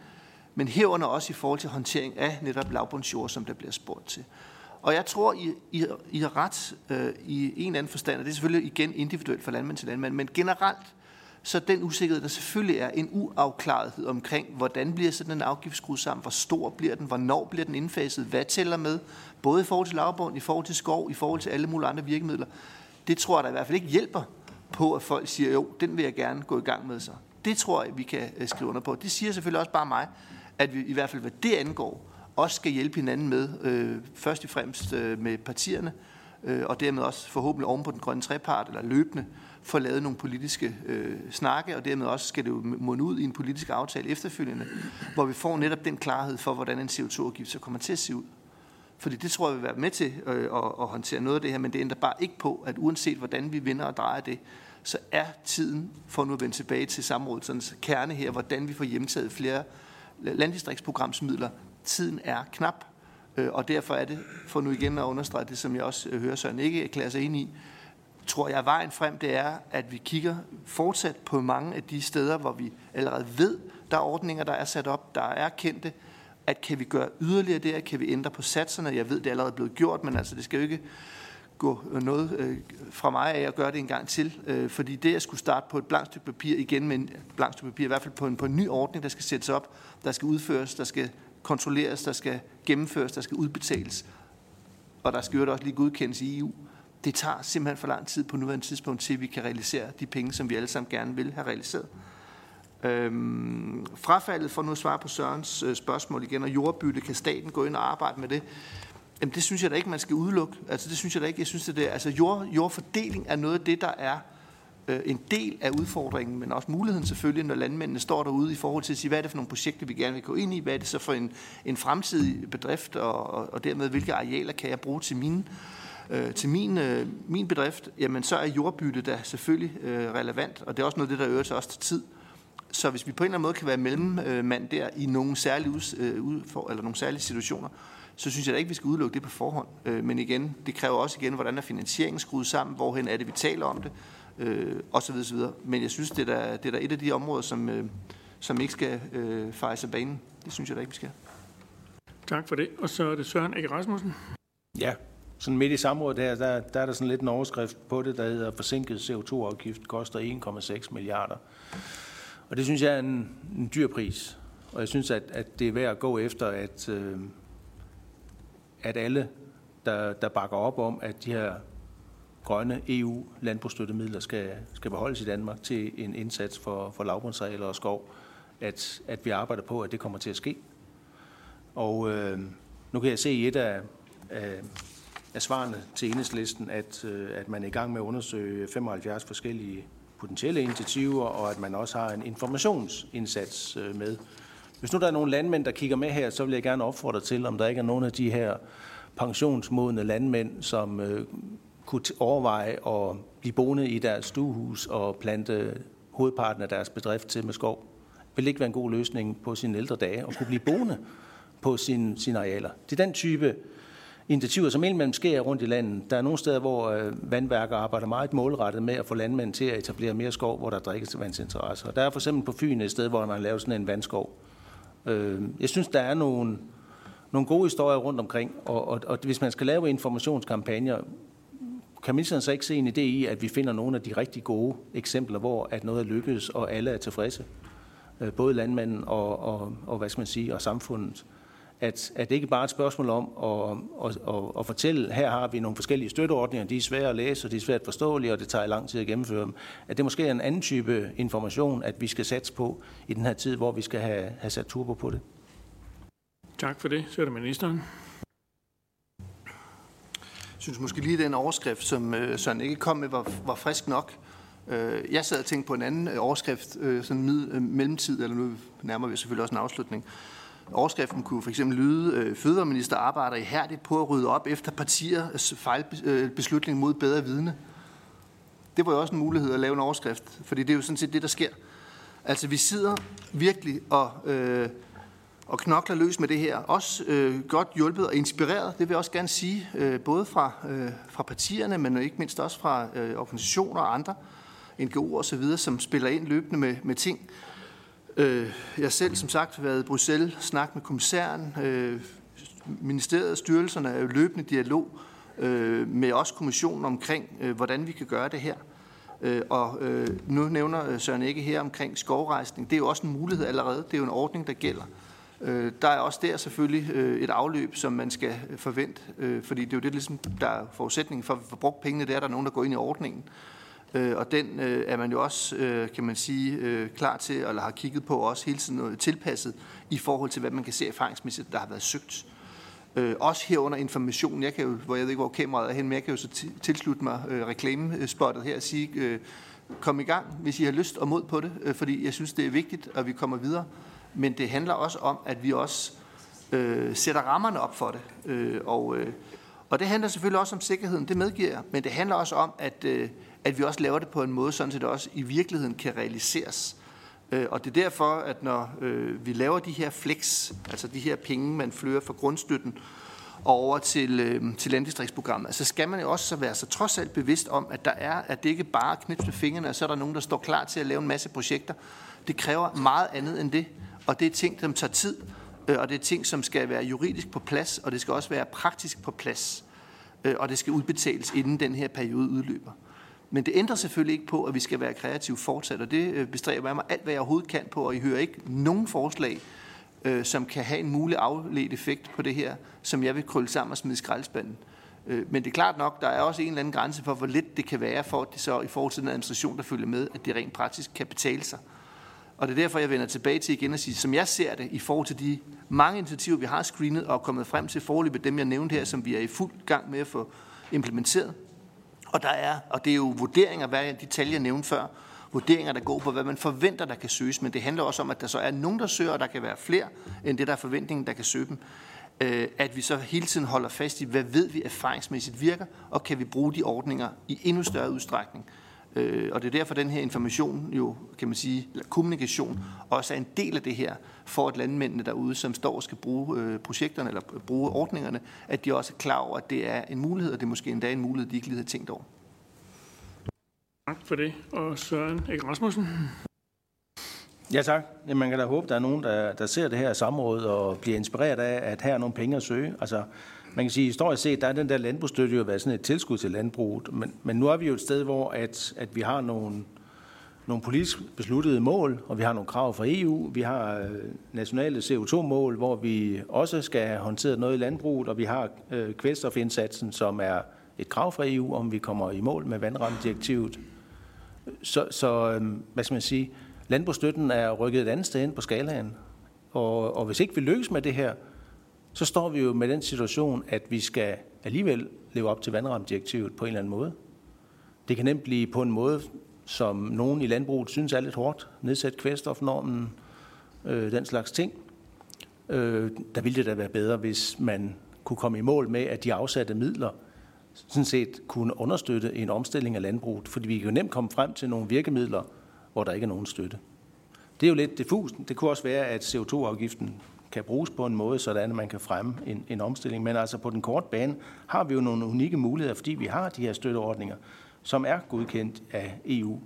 men herunder også i forhold til håndtering af netop lavbundsjord, som der bliver spurgt til. Og jeg tror, I, I, I har ret øh, i en eller anden forstand, og det er selvfølgelig igen individuelt fra landmand til landmand, men generelt så den usikkerhed, der selvfølgelig er en uafklarethed omkring, hvordan bliver sådan en afgift skruet sammen, hvor stor bliver den, hvornår bliver den indfaset, hvad tæller med, både i forhold til lavbund, i forhold til skov, i forhold til alle mulige andre virkemidler. Det tror jeg der i hvert fald ikke hjælper på, at folk siger, jo, den vil jeg gerne gå i gang med så. Det tror jeg, vi kan øh, skrive under på. Det siger selvfølgelig også bare mig, at vi i hvert fald, hvad det angår, også skal hjælpe hinanden med, øh, først og fremmest øh, med partierne, øh, og dermed også forhåbentlig oven på den grønne trepart, eller løbende, får lavet nogle politiske øh, snakke, og dermed også skal det jo munde ud i en politisk aftale efterfølgende, hvor vi får netop den klarhed for, hvordan en CO2-afgift så kommer til at se ud. Fordi det tror jeg vil være med til øh, at, at håndtere noget af det her, men det ændrer bare ikke på, at uanset hvordan vi vinder og drejer det, så er tiden for nu at vende tilbage til samrådets kerne her, hvordan vi får hjemtaget flere landdistriktsprogramsmidler. Tiden er knap, øh, og derfor er det, for nu igen at understrege det, som jeg også øh, hører Søren ikke erklære sig ind i, tror jeg, vejen frem, det er, at vi kigger fortsat på mange af de steder, hvor vi allerede ved, der er ordninger, der er sat op, der er kendte, at kan vi gøre yderligere der, kan vi ændre på satserne. Jeg ved, det er allerede blevet gjort, men altså, det skal jo ikke gå øh, noget øh, fra mig af at gøre det en gang til. Øh, fordi det at skulle starte på et blankt stykke papir igen med blankt stykke papir, i hvert fald på en, på en ny ordning, der skal sættes op, der skal udføres, der skal kontrolleres, der skal gennemføres, der skal udbetales, og der skal jo også lige godkendes i EU det tager simpelthen for lang tid på nuværende tidspunkt til, at vi kan realisere de penge, som vi alle sammen gerne vil have realiseret. Øhm, frafaldet, for nu at svare på Sørens øh, spørgsmål igen, og jordbytte, kan staten gå ind og arbejde med det? Jamen det synes jeg da ikke, man skal udelukke. Altså det synes jeg da ikke. Jeg synes, det er, altså jord, jordfordeling er noget af det, der er øh, en del af udfordringen, men også muligheden selvfølgelig, når landmændene står derude i forhold til at sige, hvad er det for nogle projekter, vi gerne vil gå ind i, hvad er det så for en, en fremtidig bedrift, og, og, og dermed hvilke arealer kan jeg bruge til mine øh, til min, øh, min bedrift, jamen så er jordbytte da selvfølgelig øh, relevant, og det er også noget af det, der øger til os til tid. Så hvis vi på en eller anden måde kan være mellemmand der i nogle særlige, ud, øh, ud for, eller nogle særlige situationer, så synes jeg da ikke, vi skal udelukke det på forhånd. Øh, men igen, det kræver også igen, hvordan er finansieringen skruet sammen, hvorhen er det, vi taler om det, øh, osv. osv. Men jeg synes, det er, da, det er da et af de områder, som, øh, som ikke skal øh, fejres af banen. Det synes jeg da ikke, vi skal. Tak for det. Og så er det Søren Ege Rasmussen. Ja, sådan midt i samrådet her, der, der er der sådan lidt en overskrift på det, der hedder forsinket CO2-afgift koster 1,6 milliarder. Og det synes jeg er en, en dyr pris. Og jeg synes, at, at det er værd at gå efter, at, øh, at alle, der, der bakker op om, at de her grønne EU-landbrugsstøttemidler skal, skal beholdes i Danmark til en indsats for, for lavbundsarealer og skov, at, at vi arbejder på, at det kommer til at ske. Og øh, nu kan jeg se i et af, af, af svarene til enhedslisten, at, øh, at man er i gang med at undersøge 75 forskellige potentielle initiativer, og at man også har en informationsindsats øh, med. Hvis nu der er nogle landmænd, der kigger med her, så vil jeg gerne opfordre til, om der ikke er nogen af de her pensionsmodne landmænd, som øh, kunne overveje at blive boende i deres stuehus og plante hovedparten af deres bedrift til med skov. Vil det ikke være en god løsning på sine ældre dage at kunne blive boende på sine, sine arealer? Det er den type initiativer, som indimellem sker rundt i landet. Der er nogle steder, hvor øh, vandværker arbejder meget målrettet med at få landmænd til at etablere mere skov, hvor der er drikkevandsinteresser. Der er for eksempel på Fyn et sted, hvor man lavet sådan en vandskov. Øh, jeg synes, der er nogle, nogle gode historier rundt omkring, og, og, og hvis man skal lave informationskampagner, kan ministeren så ikke se en idé i, at vi finder nogle af de rigtig gode eksempler, hvor at noget er lykkedes, og alle er tilfredse? Øh, både landmanden og, og, og, hvad skal man sige, og samfundet at, at det ikke bare er et spørgsmål om at, at, at, at fortælle, her har vi nogle forskellige støtteordninger, de er svære at læse, og de er svært forståelige, og det tager lang tid at gennemføre dem. At det måske er en anden type information, at vi skal satse på i den her tid, hvor vi skal have, have sat turbo på det. Tak for det. Så er det ministeren. Jeg synes måske lige, den overskrift, som øh, Søren ikke kom med, var, var frisk nok. Øh, jeg sad og tænkte på en anden overskrift, øh, sådan en mellemtid, eller nu nærmer vi selvfølgelig også en afslutning, Overskriften kunne for eksempel lyde, øh, Fødevareminister arbejder ihærdigt på at rydde op efter partiers øh, fejlbeslutning øh, mod bedre vidne. Det var jo også en mulighed at lave en overskrift, fordi det er jo sådan set det, der sker. Altså vi sidder virkelig og, øh, og knokler løs med det her. Også øh, godt hjulpet og inspireret, det vil jeg også gerne sige, øh, både fra, øh, fra partierne, men ikke mindst også fra øh, organisationer og andre, NGO'er osv., som spiller ind løbende med, med ting, Øh, jeg har selv, som sagt, været i Bruxelles, snakket med kommissæren. Øh, ministeriet og styrelserne er jo løbende dialog øh, med os kommissionen omkring, øh, hvordan vi kan gøre det her. Øh, og øh, nu nævner Søren ikke her omkring skovrejsning. Det er jo også en mulighed allerede. Det er jo en ordning, der gælder. Der er også der selvfølgelig et afløb, som man skal forvente, fordi det er jo det, ligesom, der er forudsætningen for, at vi får brugt pengene. Det er, der er nogen, der går ind i ordningen. Øh, Øh, og den øh, er man jo også, øh, kan man sige, øh, klar til, eller har kigget på også hele tiden øh, tilpasset i forhold til, hvad man kan se erfaringsmæssigt, der har været søgt. Øh, også herunder information. Jeg kan jo, hvor jeg ved ikke, hvor kameraet er hen, men jeg kan jo så tilslutte mig reklamespottet her og sige, kom i gang, hvis I har lyst og mod på det, fordi jeg synes, det er vigtigt, at vi kommer videre. Men det handler også om, at vi også øh, sætter rammerne op for det. Øh, og, øh, og det handler selvfølgelig også om sikkerheden, det medgiver jeg, men det handler også om, at, øh, at vi også laver det på en måde, sådan at det også i virkeligheden kan realiseres. Øh, og det er derfor, at når øh, vi laver de her flex, altså de her penge, man flyver fra grundstøtten og over til, øh, til landdistriktsprogrammet, så skal man jo også så være så trods alt bevidst om, at der er, at det ikke bare knips med fingrene, og så er der nogen, der står klar til at lave en masse projekter. Det kræver meget andet end det, og det er ting, som tager tid, øh, og det er ting, som skal være juridisk på plads, og det skal også være praktisk på plads, øh, og det skal udbetales, inden den her periode udløber. Men det ændrer selvfølgelig ikke på, at vi skal være kreative fortsat, og det øh, bestræber jeg mig alt, hvad jeg overhovedet kan på, og I hører ikke nogen forslag, øh, som kan have en mulig afledt effekt på det her, som jeg vil krølle sammen og smide skraldespanden. Øh, men det er klart nok, der er også en eller anden grænse for, hvor lidt det kan være, for at det så i forhold til den administration, der følger med, at det rent praktisk kan betale sig. Og det er derfor, jeg vender tilbage til igen og sige, som jeg ser det, i forhold til de mange initiativer, vi har screenet og kommet frem til forløbet, dem jeg nævnte her, som vi er i fuld gang med at få implementeret, og der er, og det er jo vurderinger, hvad de tal, jeg nævnte før, vurderinger, der går på, hvad man forventer, der kan søges, men det handler også om, at der så er nogen, der søger, og der kan være flere, end det, der er forventningen, der kan søge dem. Øh, at vi så hele tiden holder fast i, hvad ved vi erfaringsmæssigt virker, og kan vi bruge de ordninger i endnu større udstrækning. Øh, og det er derfor, den her information, jo, kan man sige, eller kommunikation, også er en del af det her, for at landmændene derude, som står og skal bruge øh, projekterne, eller bruge ordningerne, at de også er klar over, at det er en mulighed, og det er måske endda en mulighed, de ikke lige har tænkt over. Tak for det. Og Søren Erik Rasmussen. Ja tak. Man kan da håbe, der er nogen, der, der ser det her samråd og bliver inspireret af, at her er nogle penge at søge. Altså, man kan sige, historisk set, der er den der landbrugsstøtte jo været sådan et tilskud til landbruget, men, men nu er vi jo et sted, hvor at, at vi har nogle, nogle politisk besluttede mål, og vi har nogle krav fra EU, vi har øh, nationale CO2-mål, hvor vi også skal have håndteret noget i landbruget, og vi har øh, kvælstofindsatsen, som er et krav fra EU, om vi kommer i mål med vandrammedirektivet. Så, så øh, hvad skal man sige, landbrugsstøtten er rykket et andet sted ind på skalaen. Og, og hvis ikke vi lykkes med det her, så står vi jo med den situation, at vi skal alligevel leve op til vandrammedirektivet på en eller anden måde. Det kan nemt blive på en måde, som nogen i landbruget synes er lidt hårdt. Nedsætte kvælstofnormen, øh, den slags ting. Øh, der ville det da være bedre, hvis man kunne komme i mål med, at de afsatte midler sådan set kunne understøtte en omstilling af landbruget. Fordi vi kan jo nemt komme frem til nogle virkemidler, hvor der ikke er nogen støtte. Det er jo lidt diffust. Det kunne også være, at CO2-afgiften kan bruges på en måde, sådan at man kan fremme en, en omstilling. Men altså på den korte bane har vi jo nogle unikke muligheder, fordi vi har de her støtteordninger, som er godkendt af EU.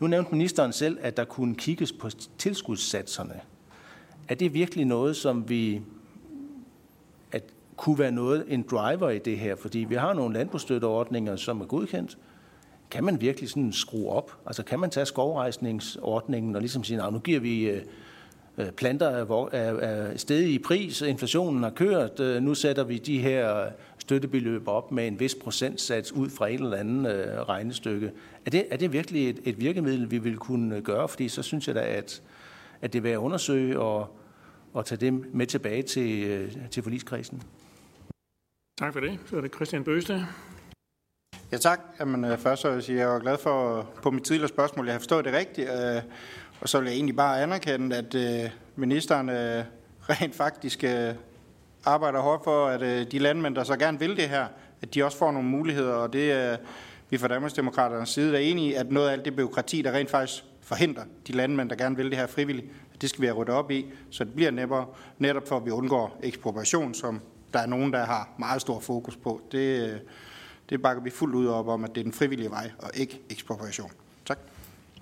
Nu nævnte ministeren selv, at der kunne kigges på tilskudssatserne. Er det virkelig noget, som vi at kunne være noget, en driver i det her? Fordi vi har nogle landbrugsstøtteordninger, som er godkendt. Kan man virkelig sådan skrue op? Altså kan man tage skovrejsningsordningen og ligesom sige, nu giver vi øh, øh planter er, er, er i pris, inflationen har kørt, øh, nu sætter vi de her støttebeløb op med en vis procentsats ud fra et eller andet øh, regnestykke. Er det, er det virkelig et, et virkemiddel, vi vil kunne øh, gøre? Fordi så synes jeg da, at, at det er værd at undersøge og, og tage dem med tilbage til, øh, til forligskredsen. Tak for det. Så er det Christian Bøste. Ja tak. Jamen, øh, først så vil jeg sige, at jeg er glad for på mit tidligere spørgsmål. Jeg har forstået det rigtigt. Øh, og så vil jeg egentlig bare anerkende, at øh, ministeren øh, rent faktisk øh, arbejder hårdt for, at øh, de landmænd, der så gerne vil det her, at de også får nogle muligheder, og det er øh, vi fra Danmarksdemokraternes side er enige i, at noget af alt det byråkrati, der rent faktisk forhindrer de landmænd, der gerne vil det her frivilligt, at det skal vi have ryddet op i, så det bliver nemmere, netop for at vi undgår ekspropriation, som der er nogen, der har meget stor fokus på. Det, øh, det bakker vi fuldt ud op om, at det er den frivillige vej, og ikke ekspropriation. Tak.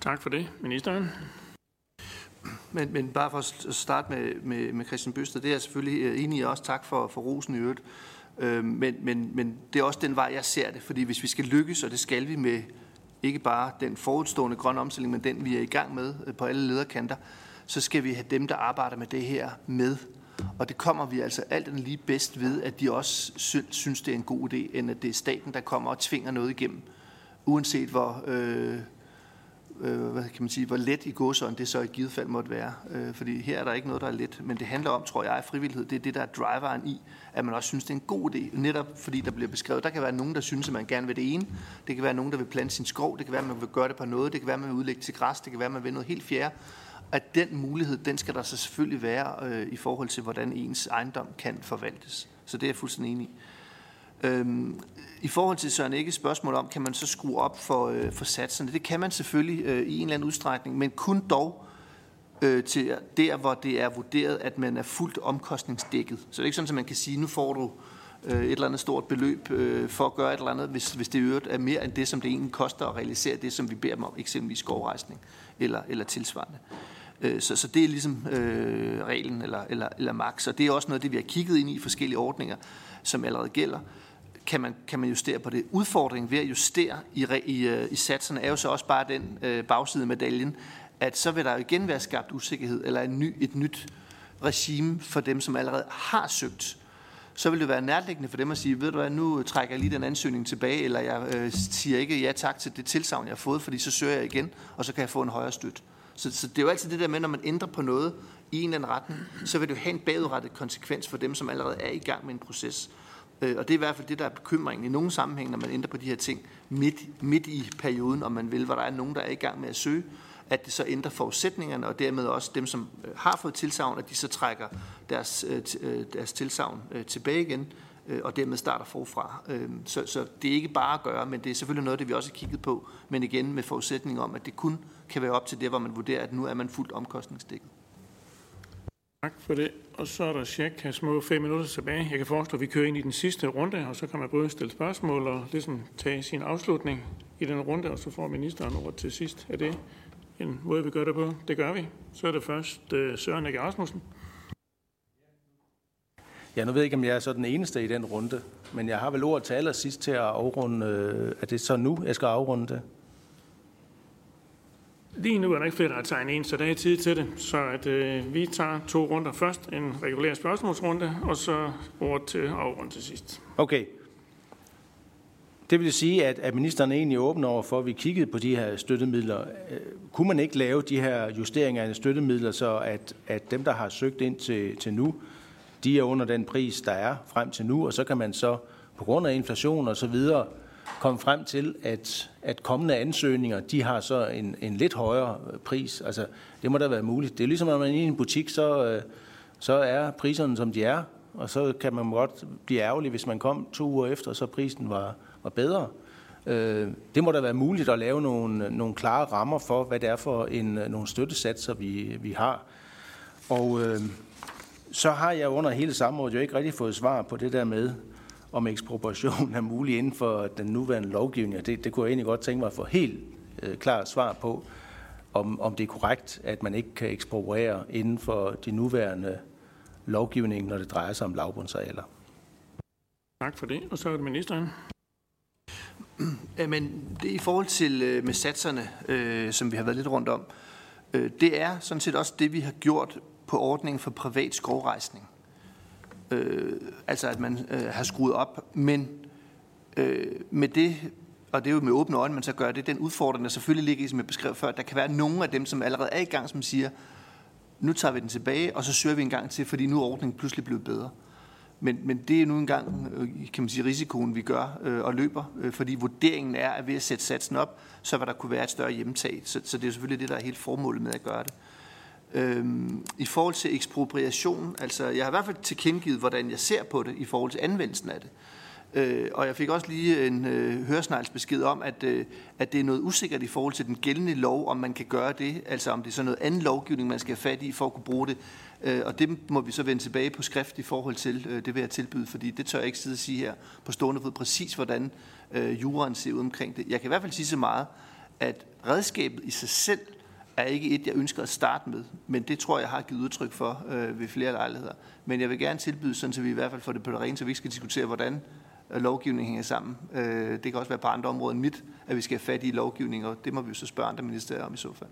Tak for det. Ministeren. Men, men bare for at starte med, med, med Christian Bøster, det er jeg selvfølgelig øh, enig i også. Tak for, for rosen i øvrigt. Øh, men, men, men det er også den vej, jeg ser det. Fordi hvis vi skal lykkes, og det skal vi med ikke bare den forudstående grønne omstilling, men den vi er i gang med øh, på alle lederkanter, så skal vi have dem, der arbejder med det her med. Og det kommer vi altså alt andet lige bedst ved, at de også synes, det er en god idé, end at det er staten, der kommer og tvinger noget igennem. Uanset hvor... Øh, øh, hvad kan man sige, hvor let i godsøjne det så i givet fald måtte være. Øh, fordi her er der ikke noget, der er let, men det handler om, tror jeg, frivillighed. Det er det, der er driveren i, at man også synes, det er en god idé. Netop fordi der bliver beskrevet, der kan være nogen, der synes, at man gerne vil det ene. Det kan være nogen, der vil plante sin skov. Det kan være, at man vil gøre det på noget. Det kan være, at man vil udlægge til græs. Det kan være, at man vil noget helt fjerde. At den mulighed, den skal der så selvfølgelig være øh, i forhold til, hvordan ens ejendom kan forvaltes. Så det er jeg fuldstændig enig i. Øhm, I forhold til Søren ikke spørgsmål om, kan man så skrue op for, øh, for satserne? Det kan man selvfølgelig øh, i en eller anden udstrækning, men kun dog øh, til der, hvor det er vurderet, at man er fuldt omkostningsdækket. Så det er ikke sådan, at man kan sige, nu får du øh, et eller andet stort beløb øh, for at gøre et eller andet, hvis, hvis det øvrigt er mere end det, som det egentlig koster at realisere det, som vi beder dem om, eksempelvis skovrejsning eller, eller tilsvarende. Øh, Øh, så, så det er ligesom øh, reglen eller, eller, eller max, og det er også noget, det vi har kigget ind i forskellige ordninger, som allerede gælder kan man, kan man justere på det. Udfordringen ved at justere i, i, øh, i satserne er jo så også bare den øh, bagside af medaljen, at så vil der jo igen være skabt usikkerhed, eller en ny, et nyt regime for dem, som allerede har søgt. Så vil det være nærliggende for dem at sige, ved du hvad, nu trækker jeg lige den ansøgning tilbage, eller jeg øh, siger ikke ja tak til det tilsavn, jeg har fået, fordi så søger jeg igen, og så kan jeg få en højere støtte. Så, så det er jo altid det der med, når man ændrer på noget i en eller anden retning, så vil det jo have en bagudrettet konsekvens for dem, som allerede er i gang med en proces. Øh, og det er i hvert fald det, der er bekymringen i nogle sammenhæng, når man ændrer på de her ting midt, midt i perioden, om man vil, hvor der er nogen, der er i gang med at søge, at det så ændrer forudsætningerne, og dermed også dem, som øh, har fået tilsavn, at de så trækker deres, øh, øh, deres tilsavn tilbage igen, og dermed starter forfra. Så, så det er ikke bare at gøre, men det er selvfølgelig noget, det vi også har kigget på, men igen med forudsætning om, at det kun kan være op til det, hvor man vurderer, at nu er man fuldt omkostningsdækket. Tak for det. Og så er der cirka små fem minutter tilbage. Jeg kan forestille, at vi kører ind i den sidste runde, og så kan man både stille spørgsmål og ligesom tage sin afslutning i den runde, og så får ministeren ord til sidst. Er det en måde, vi gør det på? Det gør vi. Så er det først uh, Søren Ege Rasmussen. Ja, nu ved jeg ikke, om jeg er så den eneste i den runde, men jeg har vel ord til allersidst til at afrunde. Øh, er det så nu, jeg skal afrunde det? Lige nu er der ikke flere, der har tegnet ind, så der er tid til det. Så at, øh, vi tager to runder først. En regulær spørgsmålsrunde, og så ord til afrund til sidst. Okay. Det vil sige, at, at ministeren er egentlig åben over for, at vi kiggede på de her støttemidler. Øh, kunne man ikke lave de her justeringer af støttemidler, så at, at dem, der har søgt ind til, til nu, de er under den pris, der er frem til nu, og så kan man så på grund af inflation og så videre komme frem til, at, at kommende ansøgninger, de har så en, en lidt højere pris. Altså, det må da være muligt. Det er ligesom, når man er i en butik, så, øh, så er priserne, som de er, og så kan man godt blive ærgerlig, hvis man kom to uger efter, så prisen var, var bedre. Øh, det må da være muligt at lave nogle, nogle klare rammer for, hvad det er for en, nogle støttesatser, vi, vi har. Og øh, så har jeg under hele samrådet jo ikke rigtig fået svar på det der med, om ekspropriation er mulig inden for den nuværende lovgivning. Det, det kunne jeg egentlig godt tænke mig at få helt øh, klart svar på, om, om det er korrekt, at man ikke kan ekspropriere inden for de nuværende lovgivning, når det drejer sig om lavbundsarealer. Tak for det. Og så er det ministeren. Men det i forhold til øh, med satserne, øh, som vi har været lidt rundt om, øh, det er sådan set også det, vi har gjort på ordningen for privat skovrejsning. Øh, altså at man øh, har skruet op, men øh, med det, og det er jo med åbne øjne, man så gør det, den udfordring, der selvfølgelig ligger i, som jeg beskrev før, der kan være nogle af dem, som allerede er i gang, som siger, nu tager vi den tilbage, og så søger vi en gang til, fordi nu er ordningen pludselig blevet bedre. Men, men det er nu engang, øh, kan man sige, risikoen, vi gør øh, og løber, øh, fordi vurderingen er, at ved at sætte satsen op, så vil der kunne være et større hjemtag. Så, så det er selvfølgelig det, der er helt formålet med at gøre det. Øhm, I forhold til ekspropriation, altså jeg har i hvert fald tilkendegivet, hvordan jeg ser på det i forhold til anvendelsen af det. Øh, og jeg fik også lige en øh, høresneglsbesked om, at, øh, at det er noget usikkert i forhold til den gældende lov, om man kan gøre det, altså om det er sådan noget anden lovgivning, man skal have fat i for at kunne bruge det. Øh, og det må vi så vende tilbage på skrift i forhold til, øh, det vil jeg tilbyde, fordi det tør jeg ikke sidde og sige her på stående fod præcis, hvordan øh, juraen ser ud omkring det. Jeg kan i hvert fald sige så meget, at redskabet i sig selv er ikke et, jeg ønsker at starte med, men det tror jeg har givet udtryk for øh, ved flere lejligheder. Men jeg vil gerne tilbyde, sådan, så vi i hvert fald får det på det rene, så vi ikke skal diskutere, hvordan øh, lovgivningen hænger sammen. Øh, det kan også være på andre områder end mit, at vi skal have fat i lovgivning, og det må vi jo så spørge andre ministerier om i så fald.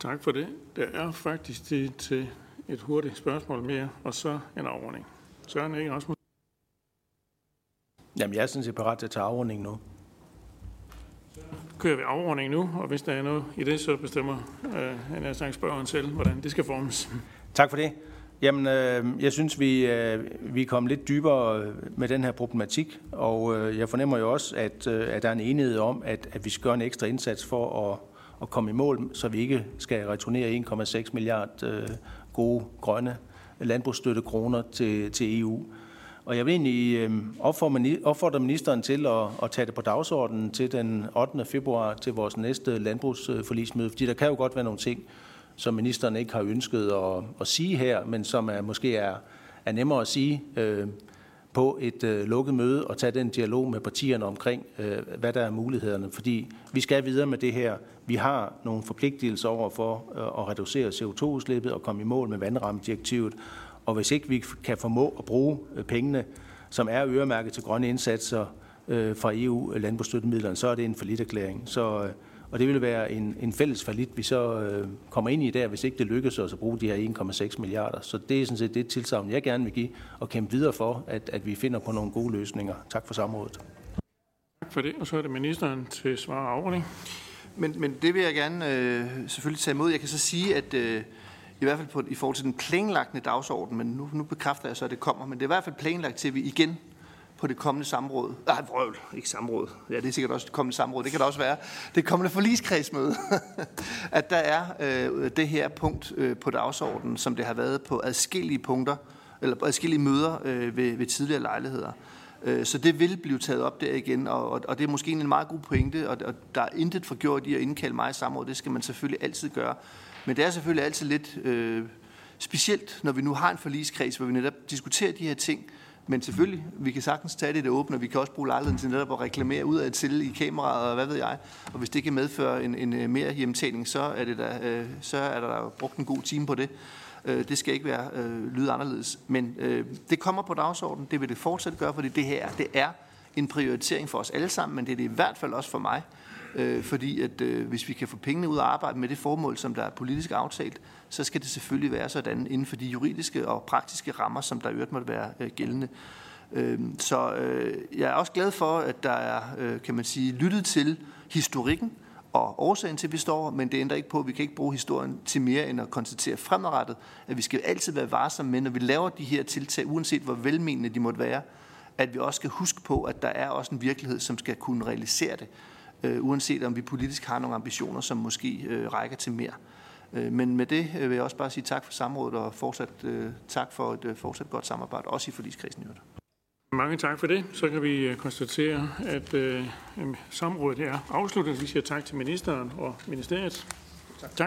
Tak for det. Der er faktisk tid til et hurtigt spørgsmål mere, og så en afrunding. Søren Ikke Rasmus. Jamen, jeg er sådan set parat til at tage afrunding nu kører vi afrunding nu, og hvis der er noget i det, så bestemmer øh, en af spørgeren selv, hvordan det skal formes. Tak for det. Jamen, øh, jeg synes, vi, øh, vi er kommet lidt dybere med den her problematik, og øh, jeg fornemmer jo også, at, øh, at der er en enighed om, at, at vi skal gøre en ekstra indsats for at, at komme i mål, så vi ikke skal returnere 1,6 milliard øh, gode grønne landbrugsstøttekroner til, til EU. Og jeg vil egentlig øh, opfordre ministeren til at, at tage det på dagsordenen til den 8. februar til vores næste landbrugsforlismøde, fordi der kan jo godt være nogle ting, som ministeren ikke har ønsket at, at sige her, men som er, måske er, er nemmere at sige øh, på et øh, lukket møde og tage den dialog med partierne omkring, øh, hvad der er mulighederne. Fordi vi skal videre med det her. Vi har nogle forpligtelser over for øh, at reducere CO2-udslippet og komme i mål med vandrammedirektivet. Og hvis ikke vi kan formå at bruge øh, pengene, som er øremærket til grønne indsatser øh, fra EU-landbrugsstøttemidlerne, så er det en erklæring. Så, øh, og det vil være en, en fælles falit, vi så øh, kommer ind i der, hvis ikke det lykkes os at bruge de her 1,6 milliarder. Så det er sådan set det tilsavn, jeg gerne vil give og kæmpe videre for, at, at vi finder på nogle gode løsninger. Tak for samrådet. Tak for det, og så er det ministeren til svar og afrunding. Men, men det vil jeg gerne øh, selvfølgelig tage imod. Jeg kan så sige, at øh, i hvert fald på, i forhold til den planlagte dagsorden, men nu, nu bekræfter jeg så, at det kommer, men det er i hvert fald planlagt til, at vi igen på det kommende samråd, nej, vrøvl, ikke samråd, ja, det er sikkert også det kommende samråd, det kan det også være, det kommende forligskredsmøde, at der er øh, det her punkt øh, på dagsordenen, som det har været på adskillige punkter, eller på adskillige møder øh, ved, ved tidligere lejligheder. Øh, så det vil blive taget op der igen, og, og, og det er måske en meget god pointe, og, og der er intet forgjort i at indkalde mig i samråd, det skal man selvfølgelig altid gøre. Men det er selvfølgelig altid lidt øh, specielt, når vi nu har en forligskreds, hvor vi netop diskuterer de her ting. Men selvfølgelig, vi kan sagtens tage det det åbne, og vi kan også bruge lejligheden til netop at reklamere ud af til i kameraet, og hvad ved jeg. Og hvis det kan medføre en, en øh, mere hjemtagning, så er, det der, øh, så er der, der brugt en god time på det. Øh, det skal ikke være øh, lyde anderledes. Men øh, det kommer på dagsordenen, det vil det fortsat gøre, fordi det her det er en prioritering for os alle sammen, men det er det i hvert fald også for mig øh, fordi at øh, hvis vi kan få pengene ud og arbejde med det formål, som der er politisk aftalt, så skal det selvfølgelig være sådan inden for de juridiske og praktiske rammer, som der øvrigt måtte være øh, gældende. Øh, så øh, jeg er også glad for, at der er, øh, kan man sige, lyttet til historikken og årsagen til, at vi står, men det ændrer ikke på, at vi kan ikke bruge historien til mere end at konstatere fremadrettet, at vi skal altid være varsomme med, når vi laver de her tiltag, uanset hvor velmenende de måtte være, at vi også skal huske på, at der er også en virkelighed, som skal kunne realisere det, øh, uanset om vi politisk har nogle ambitioner, som måske øh, rækker til mere. Øh, men med det øh, vil jeg også bare sige tak for samrådet, og fortsat øh, tak for et øh, fortsat godt samarbejde, også i forligskrisen. i øvrigt. Mange tak for det. Så kan vi øh, konstatere, at øh, samrådet er afsluttet. Vi siger tak til ministeren og ministeriet. Tak.